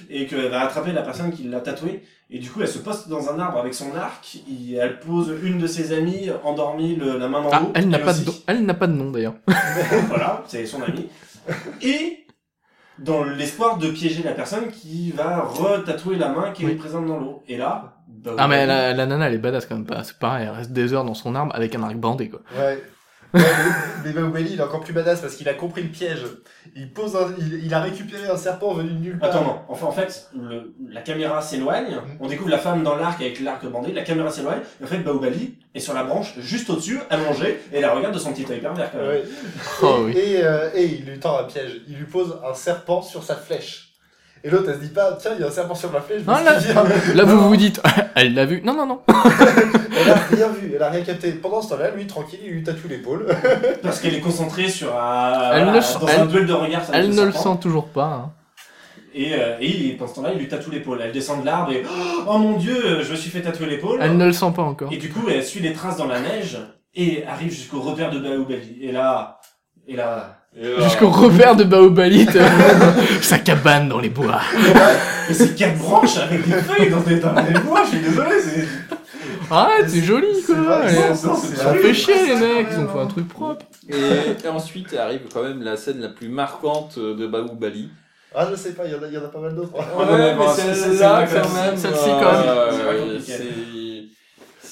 et qu'elle va attraper la personne qui l'a tatouée, Et du coup, elle se poste dans un arbre avec son arc. Et elle pose une de ses amies endormie, le- la main dans Ah, l'eau. elle n'a pas, de elle n'a pas de nom d'ailleurs. voilà, c'est son amie. Et dans l'espoir de piéger la personne qui va retatouer la main qui Oui. est présente dans l'eau. Et là, bah, Ah, mais la, la nana elle est badass quand même pas. C'est pareil, elle reste des heures dans son arbre avec un arc bandé quoi. Ouais. Mais, Baobali, il est encore plus badass parce qu'il a compris le piège. Il pose un- il, il a récupéré un serpent venu de nulle part. Attends, non. Enfin, en fait, le- la caméra s'éloigne. Mm. On découvre la femme dans l'arc avec l'arc bandé. La caméra s'éloigne. Et en fait, Baobali est sur la branche, juste au-dessus, allongée. Et elle la regarde de son petit œil pervers, quand même. Ouais. Oh et, oui. et, euh, et il lui tend un piège. Il lui pose un serpent sur sa flèche. Et l'autre, elle se dit pas, tiens, il y a un serpent sur ma flèche. je Ah, là, esquiver. là vous vous dites, elle l'a vu. Non, non, non. Elle a rien vu, elle a rien capté. Pendant ce temps-là, lui, tranquille, il lui tatoue l'épaule. Parce qu'elle est concentrée sur un, Elle voilà, ne le sent- dans elle- un duel de regard. ça Elle ne le sent toujours pas. hein. Et, euh, et il- pendant ce temps-là, il lui tatoue l'épaule. Elle descend de l'arbre et oh mon dieu, je me suis fait tatouer l'épaule. Elle ne le sent pas encore. Et du coup, elle suit les traces dans la neige et arrive jusqu'au repère de là, et là, Et là, Jusqu'au repère de Baobali, sa cabane dans les bois. et c'est quatre branches avec des feuilles dans des, dans des bois. Je suis désolé. C'est Arrête, c'est joli C'est quoi. Ça fait chier les mecs, vrai, ils ont fait un truc propre. Et, et ensuite arrive quand même la scène la plus marquante de Baoubali. Ah, je sais pas, il y en a, il y en a pas mal d'autres. Ouais, mais c'est- c'est- celle-là, quand même. celle-ci, quand même.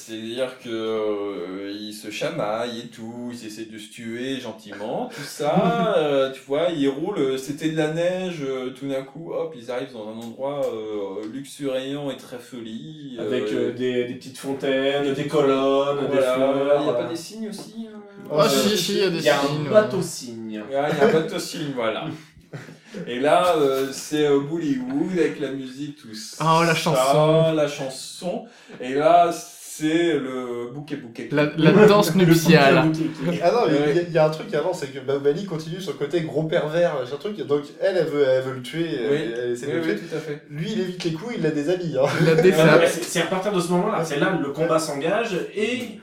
C'est-à-dire que euh, ils se chamaillent et tout, ils essaient de se tuer gentiment, tout ça. euh, tu vois, ils roulent. C'était de la neige. euh, tout d'un coup, hop, ils arrivent dans un endroit euh, luxuriant et très folie. euh, avec euh, des, des petites fontaines, des colonnes, des fleurs. Il n'y a pas euh, des signes aussi. euh Ah euh, si, si, il y a des Il y a signes, un ouais. bateau signe. Ouais, il y a un bateau signe, voilà. Et là, euh, c'est euh, Bollywood avec la musique, tout ça. Oh, la chanson. La chanson. Et là, c'est le bouquet bouquet. La, la danse nuptiale. Ah non, il y a- il y, a un truc avant, c'est que Baobali continue sur le côté gros pervers, machin truc. Donc elle, elle veut, elle veut le tuer, elle, Oui. elle essaie de Oui, le oui, tuer. tout à fait. Lui, il évite les coups, il la déshabille. Hein. La Ouais, défaite. ouais, c'est à partir de ce moment-là, c'est là le combat s'engage et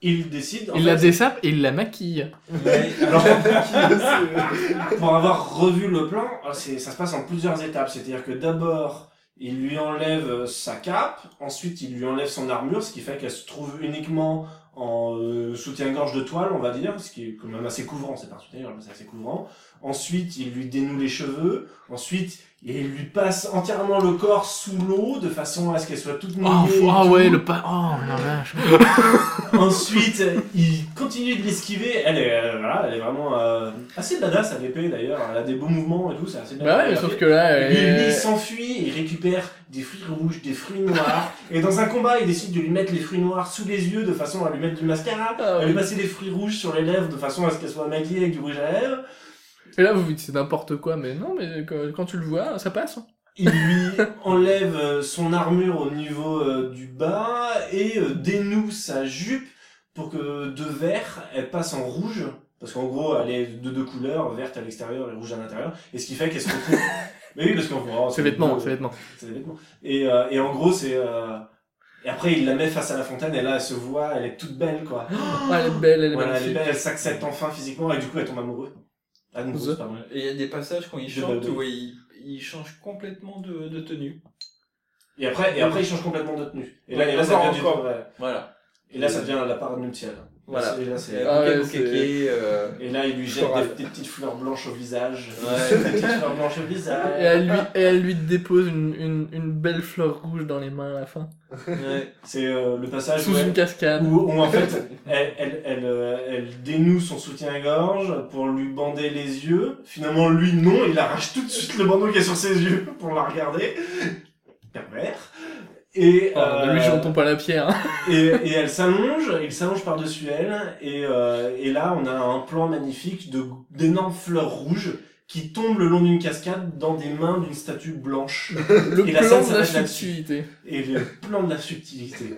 il décide. en Il fait, la dessape et il la maquille. Mais, alors, pour avoir revu le plan, c'est- ça se passe en plusieurs étapes. C'est-à-dire que d'abord, il lui enlève sa cape, ensuite il lui enlève son armure, ce qui fait qu'elle se trouve uniquement en euh, soutien-gorge de toile, on va dire, ce qui est quand même assez couvrant, c'est pas un soutien-gorge, mais c'est assez couvrant. Ensuite, il lui dénoue les cheveux. Ensuite, il lui passe entièrement le corps sous l'eau, de façon à ce qu'elle soit toute Oh, mouillée. et ah ouais, le pas. Oh la vache. Ensuite, il continue de l'esquiver. Elle est, euh, voilà, elle est vraiment euh, assez badass à l'épée d'ailleurs. Elle a des beaux mouvements et tout, c'est assez bien. Bah ouais, sauf que là, elle Lui, il s'enfuit, il récupère des fruits rouges, des fruits noirs. et dans un combat, il décide de lui mettre les fruits noirs sous les yeux de façon à lui mettre du mascara. Ah à lui passer des fruits rouges sur les lèvres de façon à ce qu'elle soit maquillée avec du rouge à lèvres. Et là, vous vous dites c'est n'importe quoi, mais non, mais quand, tu le vois, ça passe. hein. Il lui enlève euh, son armure au niveau euh, du bas et euh, dénoue sa jupe pour que de vert, elle passe en rouge. Parce qu'en gros, elle est de deux couleurs, verte à l'extérieur et rouge à l'intérieur. Et ce qui fait qu'elle se retrouve... Mais oui, parce qu'on voit... C'est vêtements, c'est vêtements. C'est des vêtements. Et, euh, et en gros, c'est... Et après, il la met face à la fontaine et là, elle se voit, elle est toute belle, quoi. Ah, elle est belle, elle est Voilà, elle est magnifique. belle, elle s'accepte enfin physiquement et du coup, elle tombe amoureuse. Et il y a des passages quand il De chante Baoubali. où il, il change complètement de, de tenue. Et après, et après, il change complètement de tenue. Et là, et là ça Encore, devient du. Voilà. Et là, ça devient la parade nuptiale. Voilà. Et là, Et c'est- Ah ouais, euh, et là, il lui jette des, des petites fleurs blanches au visage. Ouais. Des petites fleurs blanches au visage. Et elle lui, et elle lui dépose une, une, une belle fleur rouge dans les mains à la fin. ouais. C'est euh, le passage Sous ouais, une cascade. où, où, en fait, elle, elle, elle, euh, elle dénoue son soutien-gorge pour lui bander les yeux. Finalement, lui, non, il arrache tout de suite le bandeau qui est sur ses yeux pour la regarder. Pervers. Et, Oh, euh, lui pas la pierre. hein. et, et elle s'allonge, il s'allonge par-dessus elle, et, euh, et là on a un plan magnifique de d'énormes fleurs rouges qui tombent le long d'une cascade dans des mains d'une statue blanche. Le Et la plan scène de la subtilité. Et le plan de la subtilité.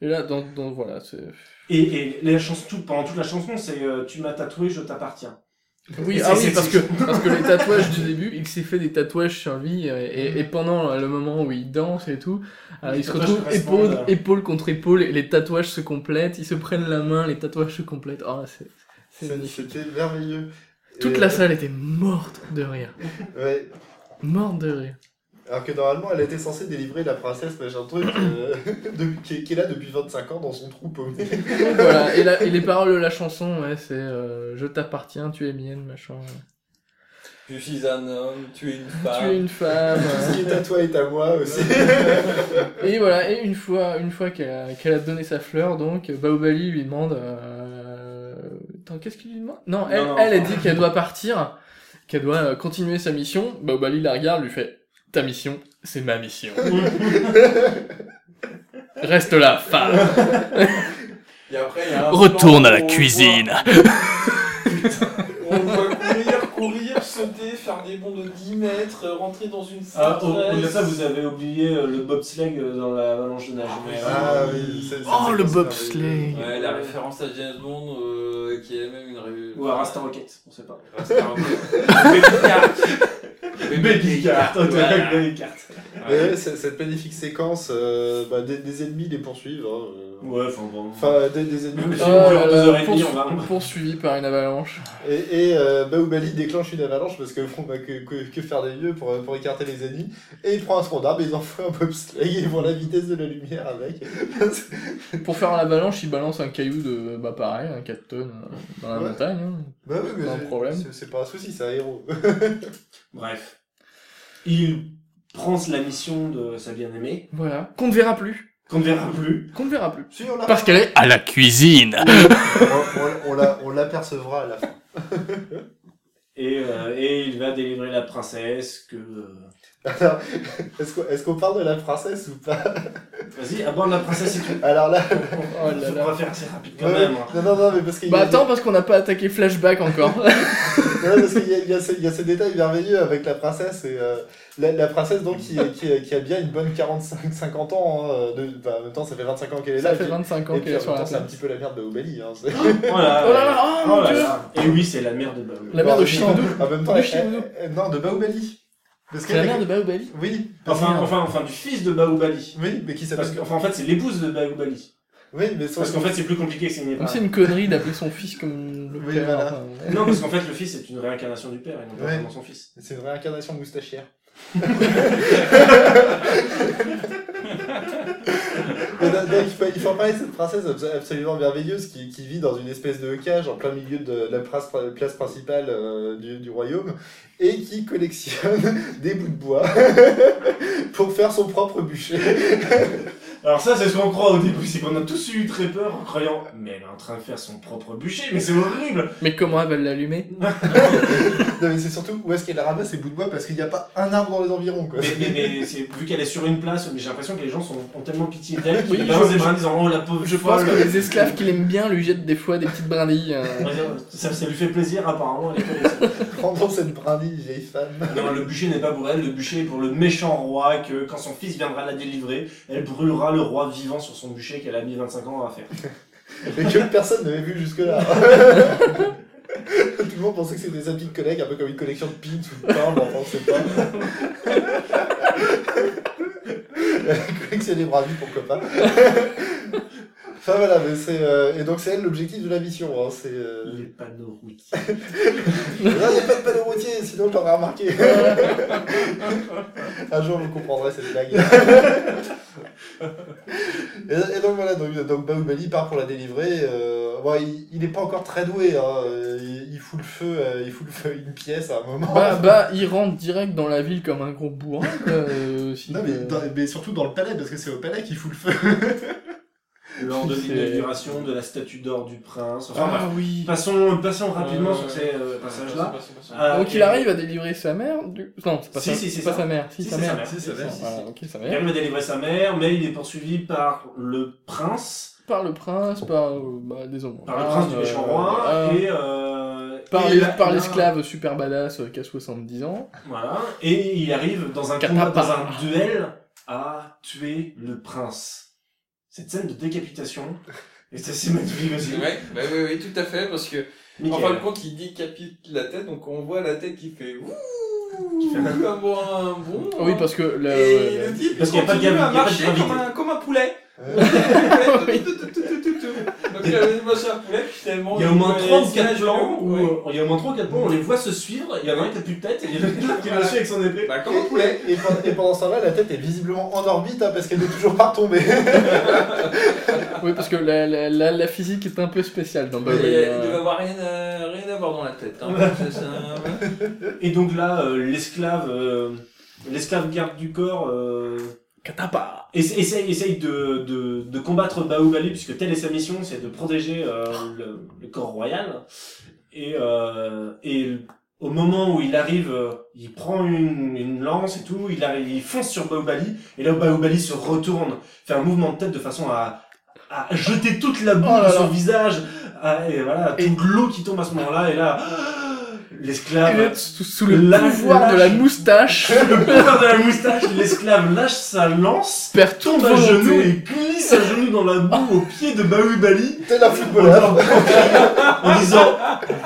Et là, donc, donc voilà, c'est... Et, et la chanson, tout, pendant toute la chanson, c'est euh, Tu m'as tatoué, je t'appartiens. Oui, ah c'est oui, parce que, parce que les tatouages du début, il s'est fait des tatouages sur lui, euh, et, et pendant le moment où il danse et tout, euh, Les il se retrouve épaule, épaule contre épaule, et les tatouages se complètent, ils se prennent la main, les tatouages se complètent. Oh. C'était merveilleux. Toute Et- la salle était morte de rire. Ouais. Morte de rire. Alors que normalement, elle était censée délivrer la princesse, machin truc, euh, de- qui, est, qui est là depuis 25 ans dans son trou paumé. Voilà, et, la- et les paroles de la chanson, ouais, c'est euh, Je t'appartiens, tu es mienne, machin. Je suis un homme, tu es une Tu femme. es une femme. Tout ce qui est à toi est à moi aussi. Et voilà, et une fois, une fois qu'elle a, qu'elle a donné sa fleur, donc, Baobali lui demande. Euh... Attends, qu'est-ce qu'il lui demande? Non, elle, Non, non. elle, elle dit qu'elle doit partir, qu'elle doit euh, continuer sa mission. Baobali la regarde, lui fait Ta mission, c'est ma mission. Reste là, femme. Et après, il y a un Retourne plan à la où on cuisine. voit- On voit courir, courir, sauter, faire des bonds de 10 mètres, rentrer dans une Ah, salle. au- Au-delà de ça, vous avez oublié euh, le bobsleigh euh, dans la avalanche de nage. Mais, euh, Ah oui, c'est- c'est- Oh, le bobsleigh. Ouais, la référence à James Bond, euh, qui est même une ré... Ou à Rasta Rocket, on sait pas. Rasta Rocket. Baby. Baby Cart, Voilà. Baby Cart. Mais ouais, c'est- cette magnifique séquence, euh, bah, des, des ennemis les poursuivent. hein, euh. Ouais, enfin bon. Enfin, des, des ennemis. Dure là deux là, heures et demie, poursu- on va. poursuivi par une avalanche. Et, et euh, Baoubali déclenche une avalanche parce que, bon, bah, que, que, que faire des mieux pour, pour écarter les ennemis. Et il prend un tronc d'arbre et ils en font un bobsleigh et ils vont à la vitesse de la lumière avec. Pour faire l'avalanche, il balance un caillou de, bah pareil, un 4 tonnes dans la Ouais. montagne. hein. bah oui, mais Pas un problème. C'est pas un souci, c'est un héros. Bref. Il prend la mission de sa bien-aimée, Voilà. Qu'on ne verra plus. qu'on ne verra plus. Qu'on ne verra plus. Si, on l'a- Parce qu'elle est à la cuisine. on, on- on l'a- on l'apercevra à la fin. Et, euh, et il va délivrer la princesse que... Alors, est-ce qu'on est-ce qu'on parle de la princesse ou pas Vas-y, aborde la princesse et tout. Alors là, Oh là là. pas faire assez rapide quand ouais, même. hein. non, non, non, mais parce qu'il y Bah a- attends, parce qu'on n'a pas attaqué Flashback encore. Non, parce qu'il y a, il y, a ce- il y a ce détail merveilleux avec la princesse et euh, la, la princesse donc qui, qui, qui a bien une bonne 45-50 ans. hein, de, bah, en même temps, ça fait 25 ans qu'elle est là. Ça fait puis- 25 ans et qu'elle puis est en sur même la temps, c'est un place. petit peu la merde de Obali. Hein, c'est-. Oh là là, oh, mon là Dieu. là. Et oui, c'est la mère de Baoulou. La mère de Shindu. En même temps, De elle- Shindu. elle- elle- non, de Baobali. Parce C'est la mère de Baobali Oui, Enfin, enfin, enfin, du fils de Baoubali. oui, mais qui s'appelle. Parce qu'enfin, en fait, c'est l'épouse de Baoubali. Oui, mais son- Parce qu'en fait, c'est plus compliqué que c'est une Donc c'est une connerie d'appeler son fils comme le Oui, père. voilà. enfin, Non, parce qu'en fait, le fils est une réincarnation du père et non pas Ouais. vraiment son fils. c'est une réincarnation moustachière. Il, faut, il faut parler de cette princesse abso- absolument merveilleuse qui, vit dans une espèce de cage en plein milieu de la place, principale euh, du royaume et qui collectionne des bouts de bois pour faire son propre bûcher. Alors ça, c'est ce qu'on croit au début, c'est qu'on a tous eu très peur en croyant « Mais elle est en train de faire son propre bûcher, mais c'est horrible Mais comment elle va l'allumer? Non, mais c'est surtout où est-ce qu'elle ramasse ces bouts de bois parce qu'il n'y a pas un arbre dans les environs. !» quoi. Mais, mais, mais c'est, vu qu'elle est sur une place, mais j'ai l'impression que les gens sont, ont tellement pitié d'elle qu'ils Oui, balancent je- des brins en disant « Oh la pauvre Je pense folle. que les esclaves qui l'aiment bien lui jettent des fois des petites brindilles. euh. ça, ça lui fait plaisir apparemment, elle est. Prendons cette brindille, vieille femme. Non, le bûcher n'est pas pour elle, le bûcher est pour le méchant roi que quand son fils viendra la délivrer, elle brûlera le roi vivant sur son bûcher qu'elle a mis 25 ans à faire. Et que personne n'avait vu jusque-là. Tout le monde pensait que c'était sa petite collègue, un peu comme une collection de pins ou de pain, mais enfin, on sait pas. Elle collectionne les bravis, pourquoi pas. Enfin voilà, mais c'est. euh, Et donc c'est elle l'objectif de la mission. Hein, c'est. euh, Les panneaux routiers. Non, il n'y a pas de panneau routier, sinon je l'aurais remarqué. Un jour vous comprendrez cette blague. Et, et donc voilà, donc, donc Baoubali part pour la délivrer. euh, bon, il, il est pas encore très doué, hein, euh, il, il fout le feu, euh, il fout le feu à une pièce à un moment. Bah, bah, il rentre direct dans la ville comme un gros bourrin, quoi. euh, non, mais, euh. dans- mais surtout dans le palais, parce que c'est au palais qu'il fout le feu. Lors de l'inauguration de la statue d'or du prince. Enfin. Ah oui. Passons, passons rapidement Euh, sur ces euh, passages-là. Passons, passons, passons. Ah, Donc il arrive à délivrer sa mère du... Non, c'est pas, Si, sa... si, c'est c'est pas ça. sa mère. Si, Si, sa c'est mère. sa mère. Si, sa mère. Voilà, ok, sa Il mère. arrive à délivrer sa mère, mais il est poursuivi par le prince, Par le prince, par euh, bah, des hommes. par le prince du méchant euh, roi, euh, et, euh, Par les- par l'esclave super badass euh, qui a 70 ans. Voilà, et il arrive dans un combat, dans un duel, à tuer le prince. Cette scène de décapitation est assez magnifique aussi. Ouais, bah oui, oui, tout à fait, parce que en fin de compte, il décapite la tête, donc on voit la tête qui fait ouh, Qui fait un- comme un bon. Ah oui, parce que le, Et le type, Parce il qu'il y a pas de continue gamme- à il y a pas de marcher comme un, comme un poulet. Euh, Poulet, tellement. Il y a au moins il 3 ou les 4 images, plans où ouais. euh, il y a au moins 3 ou 4 plans où on les voit se suivre, il y en a un qui a plus de tête et il y en a un qui va dessus avec son épée. Bah, comme un poulet. Et, et pendant- et pendant ce temps-là, la tête est visiblement en orbite hein, parce qu'elle n'est toujours pas retombée. Oui, parce que la, la, la, la physique est un peu spéciale dans Il Bubble. devait euh, avoir rien à, rien à voir dans la tête. Hein. C'est ça, ouais. Et donc là, euh, l'esclave, euh, l'esclave garde du corps euh, Katapa essa- essaye, essaye de, de, de combattre Baoubali puisque telle est sa mission, c'est de protéger euh, le, le corps royal. Et, euh, et au moment où il arrive, euh, il prend une, une lance et tout, il, arrive, il fonce sur Baoubali, et là où Baoubali se retourne, fait un mouvement de tête de façon à, à jeter toute la boue Oh là de son visage, à- et voilà, Et- toute l'eau qui tombe à ce moment-là, et là, l'esclave... sous, sous le pouvoir de la moustache, Le pouvoir de la moustache, l'esclave lâche sa lance, perd tombe à genoux volonté. et glisse à genoux dans la boue au pied de Baoubali T'es la en, footballeur. en disant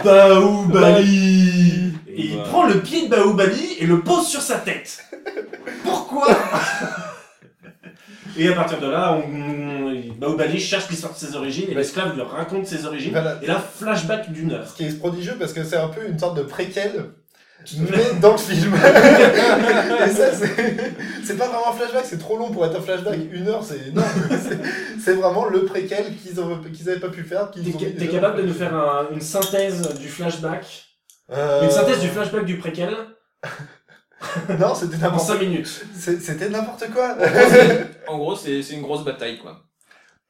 Baoubali. Et il prend le pied de Baoubali et le pose sur sa tête. Pourquoi? Et à partir de là, on, on- Baoubali cherche l'histoire de ses origines et l'esclave lui raconte ses origines. Voilà. Et là, flashback d'une heure. Ce qui est prodigieux parce que c'est un peu une sorte de préquel mais dans le film. et ça, c'est c'est pas vraiment un flashback, c'est trop long pour être un flashback. Une heure, c'est énorme. C'est- vraiment le préquel qu'ils ont- qu'ils avaient pas pu faire. T'es capable de nous faire un- une synthèse du flashback? Euh, Une synthèse du flashback du préquel? Non, c'était n'importe 5 minutes. C'était n'importe quoi. En gros, c'est une grosse bataille, quoi.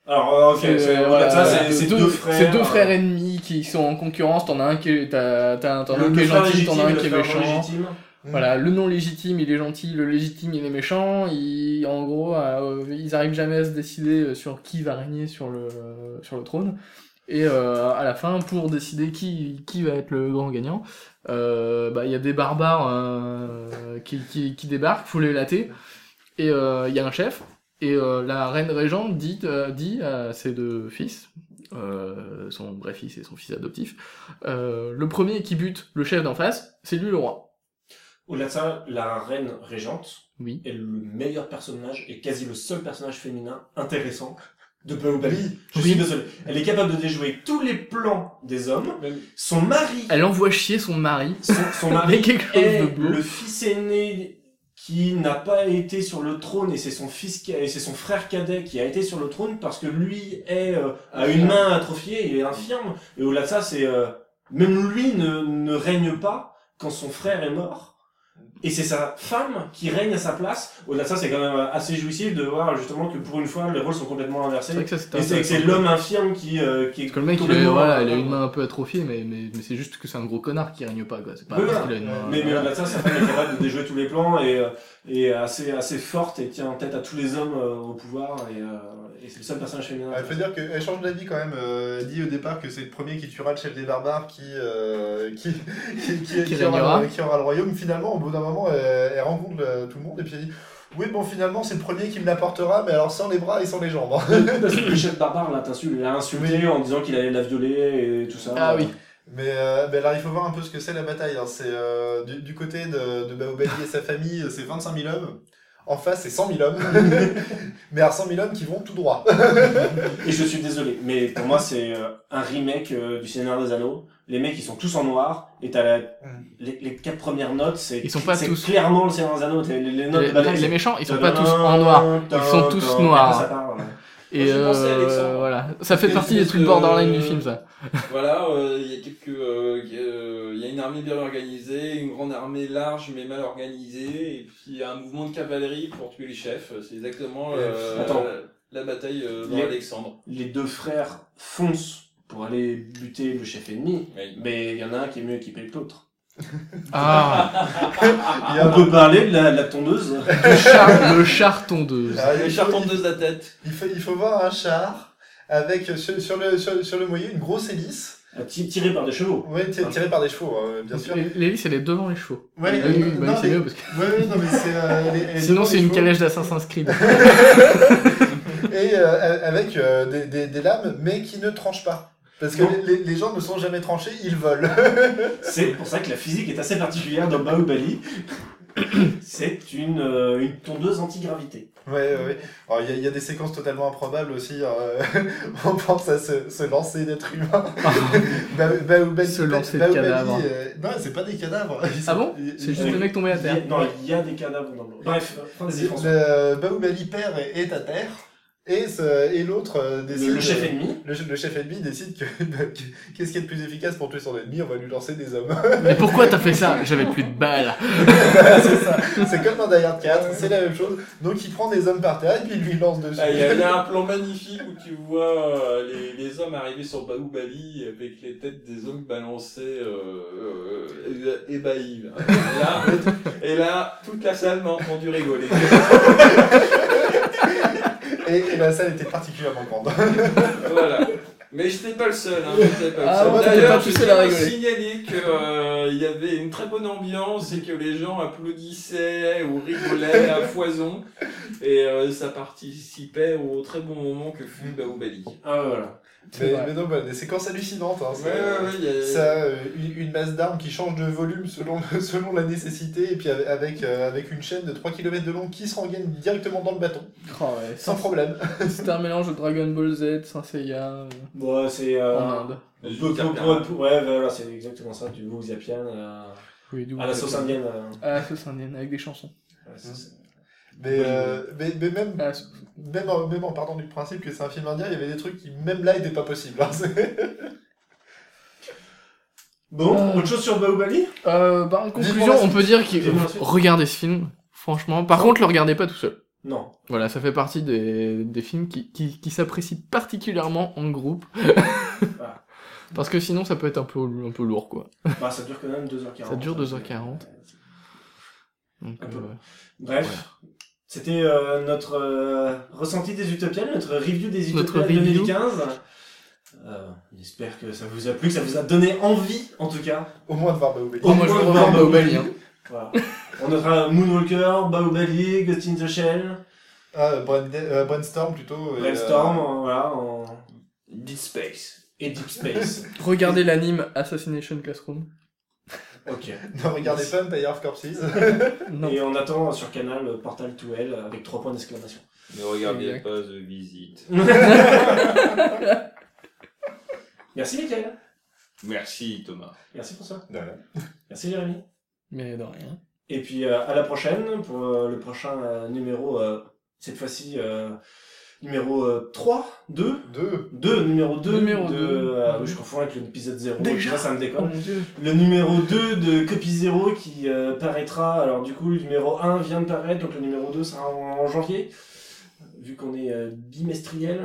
Alors, euh, ok, Euh, c'est- voilà, deux, deux frères. c'est deux euh, frères ennemis qui sont en concurrence. T'en as un qui est, t'as, t'as, t'en as le, un qui le est frère gentil, t'en as un qui est méchant. légitime. Voilà, le non légitime, il est gentil, le légitime, il est méchant. Il, en gros, euh, ils arrivent jamais à se décider sur qui va régner sur le, sur le trône. Et euh, à la fin, pour décider qui, qui va être le grand gagnant, euh, bah, il y a des barbares euh, qui, qui, qui débarquent, faut les latter. Et euh, il y a un chef. Et euh, la reine régente dit, euh, dit à ses deux fils, euh, son vrai fils et son fils adoptif, euh, le premier qui bute le chef d'en face, c'est lui le roi. Au-delà de ça, la reine régente Oui. est le meilleur personnage et quasi le seul personnage féminin intéressant de Baobali. Je Oui. suis désolé. Elle est capable de déjouer tous les plans des hommes. Son mari, Elle envoie chier son mari. son, son mari est le fils aîné qui n'a pas été sur le trône et c'est son fils et c'est son frère cadet qui a été sur le trône parce que lui est euh, a une main atrophiée, il est infirme et au-delà de ça c'est euh, même lui ne, ne règne pas quand son frère est mort et c'est sa femme qui règne à sa place. Au-delà de ça c'est quand même euh, assez jouissif de voir justement que pour une fois les rôles sont complètement inversés C'est vrai que c'est que c'est intéressant. l'homme infirme qui euh, qui est Parce que le mec, il a, voilà, il a une main un peu atrophiée, mais, mais, mais c'est juste que c'est un gros connard qui règne pas, quoi. C'est pas Oui, voilà. a une main. Mais, mais voilà. au-delà de ça, sa femme est capable de déjouer tous les plans et, euh, et assez, assez forte et tient en tête à tous les hommes euh, au pouvoir et, euh, et c'est le seul personnage féminin. Il faut dire qu'elle change d'avis quand même. Euh, elle dit au départ que c'est le premier qui tuera le chef des barbares qui, euh, qui, qui, qui, Qui qui aura, le- qui aura le royaume. Finalement, au bout d'un moment, elle, elle rencontre le- tout le monde et puis elle dit Oui, bon, finalement, c'est le premier qui me l'apportera, mais alors sans les bras et sans les jambes. Parce que le chef barbare l'a insulté, l'a insulté en disant qu'il allait la violer et tout ça. Ah oui. Mais, euh, alors, il faut voir un peu ce que c'est la bataille. hein. C'est euh, du, du côté de, de Baobali et sa famille, c'est 25 000 hommes. En face, c'est 100 000 hommes. mais alors 100 000 hommes qui vont tout droit. Et je suis désolé, mais pour moi c'est euh, un remake euh, du Seigneur des Anneaux. Les mecs ils sont tous en noir et t'as la... les, les quatre premières notes, c'est Ils sont pas c'est tous- clairement le Seigneur des Anneaux. Les, les notes Les, de bataille, les- méchants, ils sont pas tous en noir. Ils sont tous noirs. Et Moi, j'ai pensé à euh, voilà. Ça fait partie des trucs borderline du film, ça. Voilà, euh, il y a quelques, euh, euh, il y a une armée bien organisée, une grande armée large mais mal organisée, et puis il y a un mouvement de cavalerie pour tuer les chefs. C'est exactement euh, la, la bataille euh, dans Les- Alexandre. Les deux frères foncent pour aller buter le chef ennemi, Oui. mais il y en a un qui est mieux équipé que l'autre. Ah, Il y a On peut parler de la, de la tondeuse. le char, le char tondeuse. Ah, faut- charpentes de la tête. Il faut, il faut voir un char avec euh, sur, sur le, sur, sur le moyen une grosse hélice, Ti- Tiré par des chevaux. ouais, ti- tirée par des chevaux, hein, bien sûr. L'hélice, elle est devant les chevaux. Ouais, Oui, euh, oui, bah non, oui, c'est mieux parce que Ouais, ouais, non, mais c'est. euh, elle est- elle est sinon c'est une calèche d'Assassin's Creed. Et euh, avec euh, des, des, des lames, mais qui ne tranchent pas. Parce que les, les gens ne sont jamais tranchés, ils volent. C'est pour ça que la physique est assez particulière dans Baobali. C'est une, euh, une tondeuse anti-gravité. Ouais, ouais, ouais. Alors, il y, a- il y a des séquences totalement improbables aussi. euh, on pense à se, se lancer d'êtres humains. Ba- Baoubali- Se lancer de Baoubali, cadavres. euh, non, c'est pas des cadavres. Ah bon C'est juste des mecs tombés à Il y a- terre. non, il y a des cadavres dans l'eau. Bref, vas-y. Le Baoubali père est à terre. Et, ce- et l'autre euh, décide. Le, chef ennemi. Le, le chef ennemi décide que que- qu'est-ce qui est le plus efficace pour tuer son ennemi? On va lui lancer des hommes. Mais pourquoi t'as fait ça? J'avais plus de balles. c'est ça. C'est comme dans Die Hard 4, c'est la même chose. Donc il prend des hommes par terre et puis il lui lance dessus. Ah, Il y, a- il y a un plan magnifique où tu vois euh, les, les hommes arriver sur Baoubali avec les têtes des hommes balancées euh, euh, ébahis. là. Et là, et là, toute la salle m'a entendu rigoler. Et, et la salle était particulièrement grande. voilà. Mais j'étais pas le seul. Hein, pas le Ah seul. ouais, D'ailleurs, je tiens rigoler. signaler qu'il y avait une très bonne ambiance et que les gens applaudissaient ou rigolaient à foison. Et euh, ça participait au très bon moment que fut Baoubali. Ah, voilà. C'est Mais, mais non, bah, des séquences hallucinantes. Hein, Ouais, ouais, ouais, Ça, euh, une, masse d'armes qui change de volume selon, selon la nécessité, et puis avec, avec, euh, avec une chaîne de 3 km de long qui se rengaine directement dans le bâton, Oh ouais, sans problème. C'était un mélange de Dragon Ball Z, Saint Seiya, euh, Bon, c'est. euh, en Inde. ouais, voilà, c'est exactement ça, du Wu Zapian euh, Oui, à la sauce indienne. euh, À la sauce indienne, avec des chansons. ouais, c'est- c'est- Mais, euh, mais, mais même, sauce- même, en, même en partant du principe que c'est un film indien, il y avait des trucs qui, même là, n'étaient pas possibles. hein. Bon, Euh. autre chose sur Baoubali Euh, bah, en conclusion, on peut dire suite. regardez ce film, franchement. Par contre, le regardez pas tout seul. Non. Voilà, ça fait partie des, des films qui, qui, qui s'apprécient particulièrement en groupe. Ah. Parce que sinon, ça peut être un peu, un peu lourd, quoi. Bah, ça dure quand même 2h40. Ça dure 2h40. Donc, Un peu. euh, Bref, c'était euh, notre euh, ressenti des Utopiales, notre review des Utopiales review. 2015. Euh, J'espère que ça vous a plu, que ça vous a donné envie, en tout cas. Au moins de voir je veux moins revoir voir Baobali, hein. Voilà. On notera Moonwalker, Baobali, Ghost in the Shell, Ah, euh, euh, Brainstorm plutôt. et, Brainstorm, euh, en- voilà, en... Deep Space. et Deep Space. Regardez l'anime Assassination Classroom. Ok. Non, regardez pas Empire of Corpses. Non. Et on attend sur Canal Portal to Hell avec trois points d'exclamation. Ne regardez Exact. pas The Visit. Merci Michael. Merci Thomas. Merci François. De rien. Merci Jérémy. Mais de rien. Et puis euh, à la prochaine pour euh, le prochain euh, numéro, euh, cette fois-ci euh, numéro euh, 3, 2, Deux. 2, numéro 2 Numéro de... deux. euh, je confonds avec l'épisode 0, Déjà ça me Oh déconne. dieu. Le numéro 2 de Copy 0 qui euh, paraîtra, alors du coup le numéro 1 vient de paraître, donc le numéro 2 sera en, en janvier, vu qu'on est euh, bimestriel.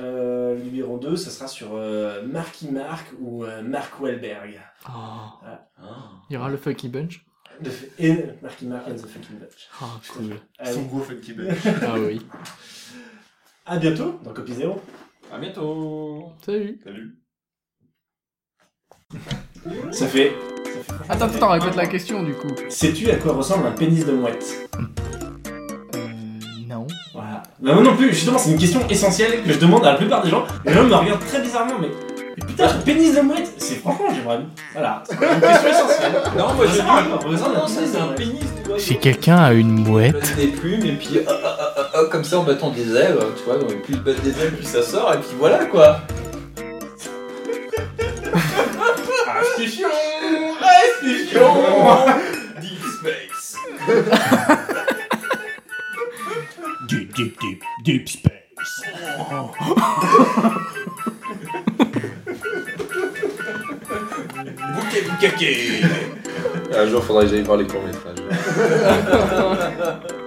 Euh, le numéro 2, ça sera sur euh, Marky Mark ou euh, Mark Wahlberg. Oh. Ah. Il y aura le Fucky Bunch. De- et Marky Mark and the Fucking Bunch. Oh, cool. Son gros funky bunch. Ah oui. à bientôt dans Copy 0. À bientôt. Salut. Salut. Ça fait. Attends, attends, répète la question du coup. Sais-tu à quoi ressemble un pénis de mouette? Euh. Non. Voilà. Bah, moi non plus, justement, c'est une question essentielle que je demande à la plupart des gens. Les gens me regardent très bizarrement, mais. mais putain, un pénis de mouette C'est franchement, j'aimerais. Voilà, c'est une question essentielle. Non, moi à quoi Non, ressemble un non, ça pénis c'est de mouette? Si quelqu'un a une mouette. Des plumes et puis comme ça en battant des ailes, tu vois, donc plus de battre des ailes, plus ça sort, et puis voilà quoi. Restitution Restitution Deep Space Deep, deep, deep, deep space. Bouquet boucaquet Un jour faudrait que j'aille voir les courts métrages.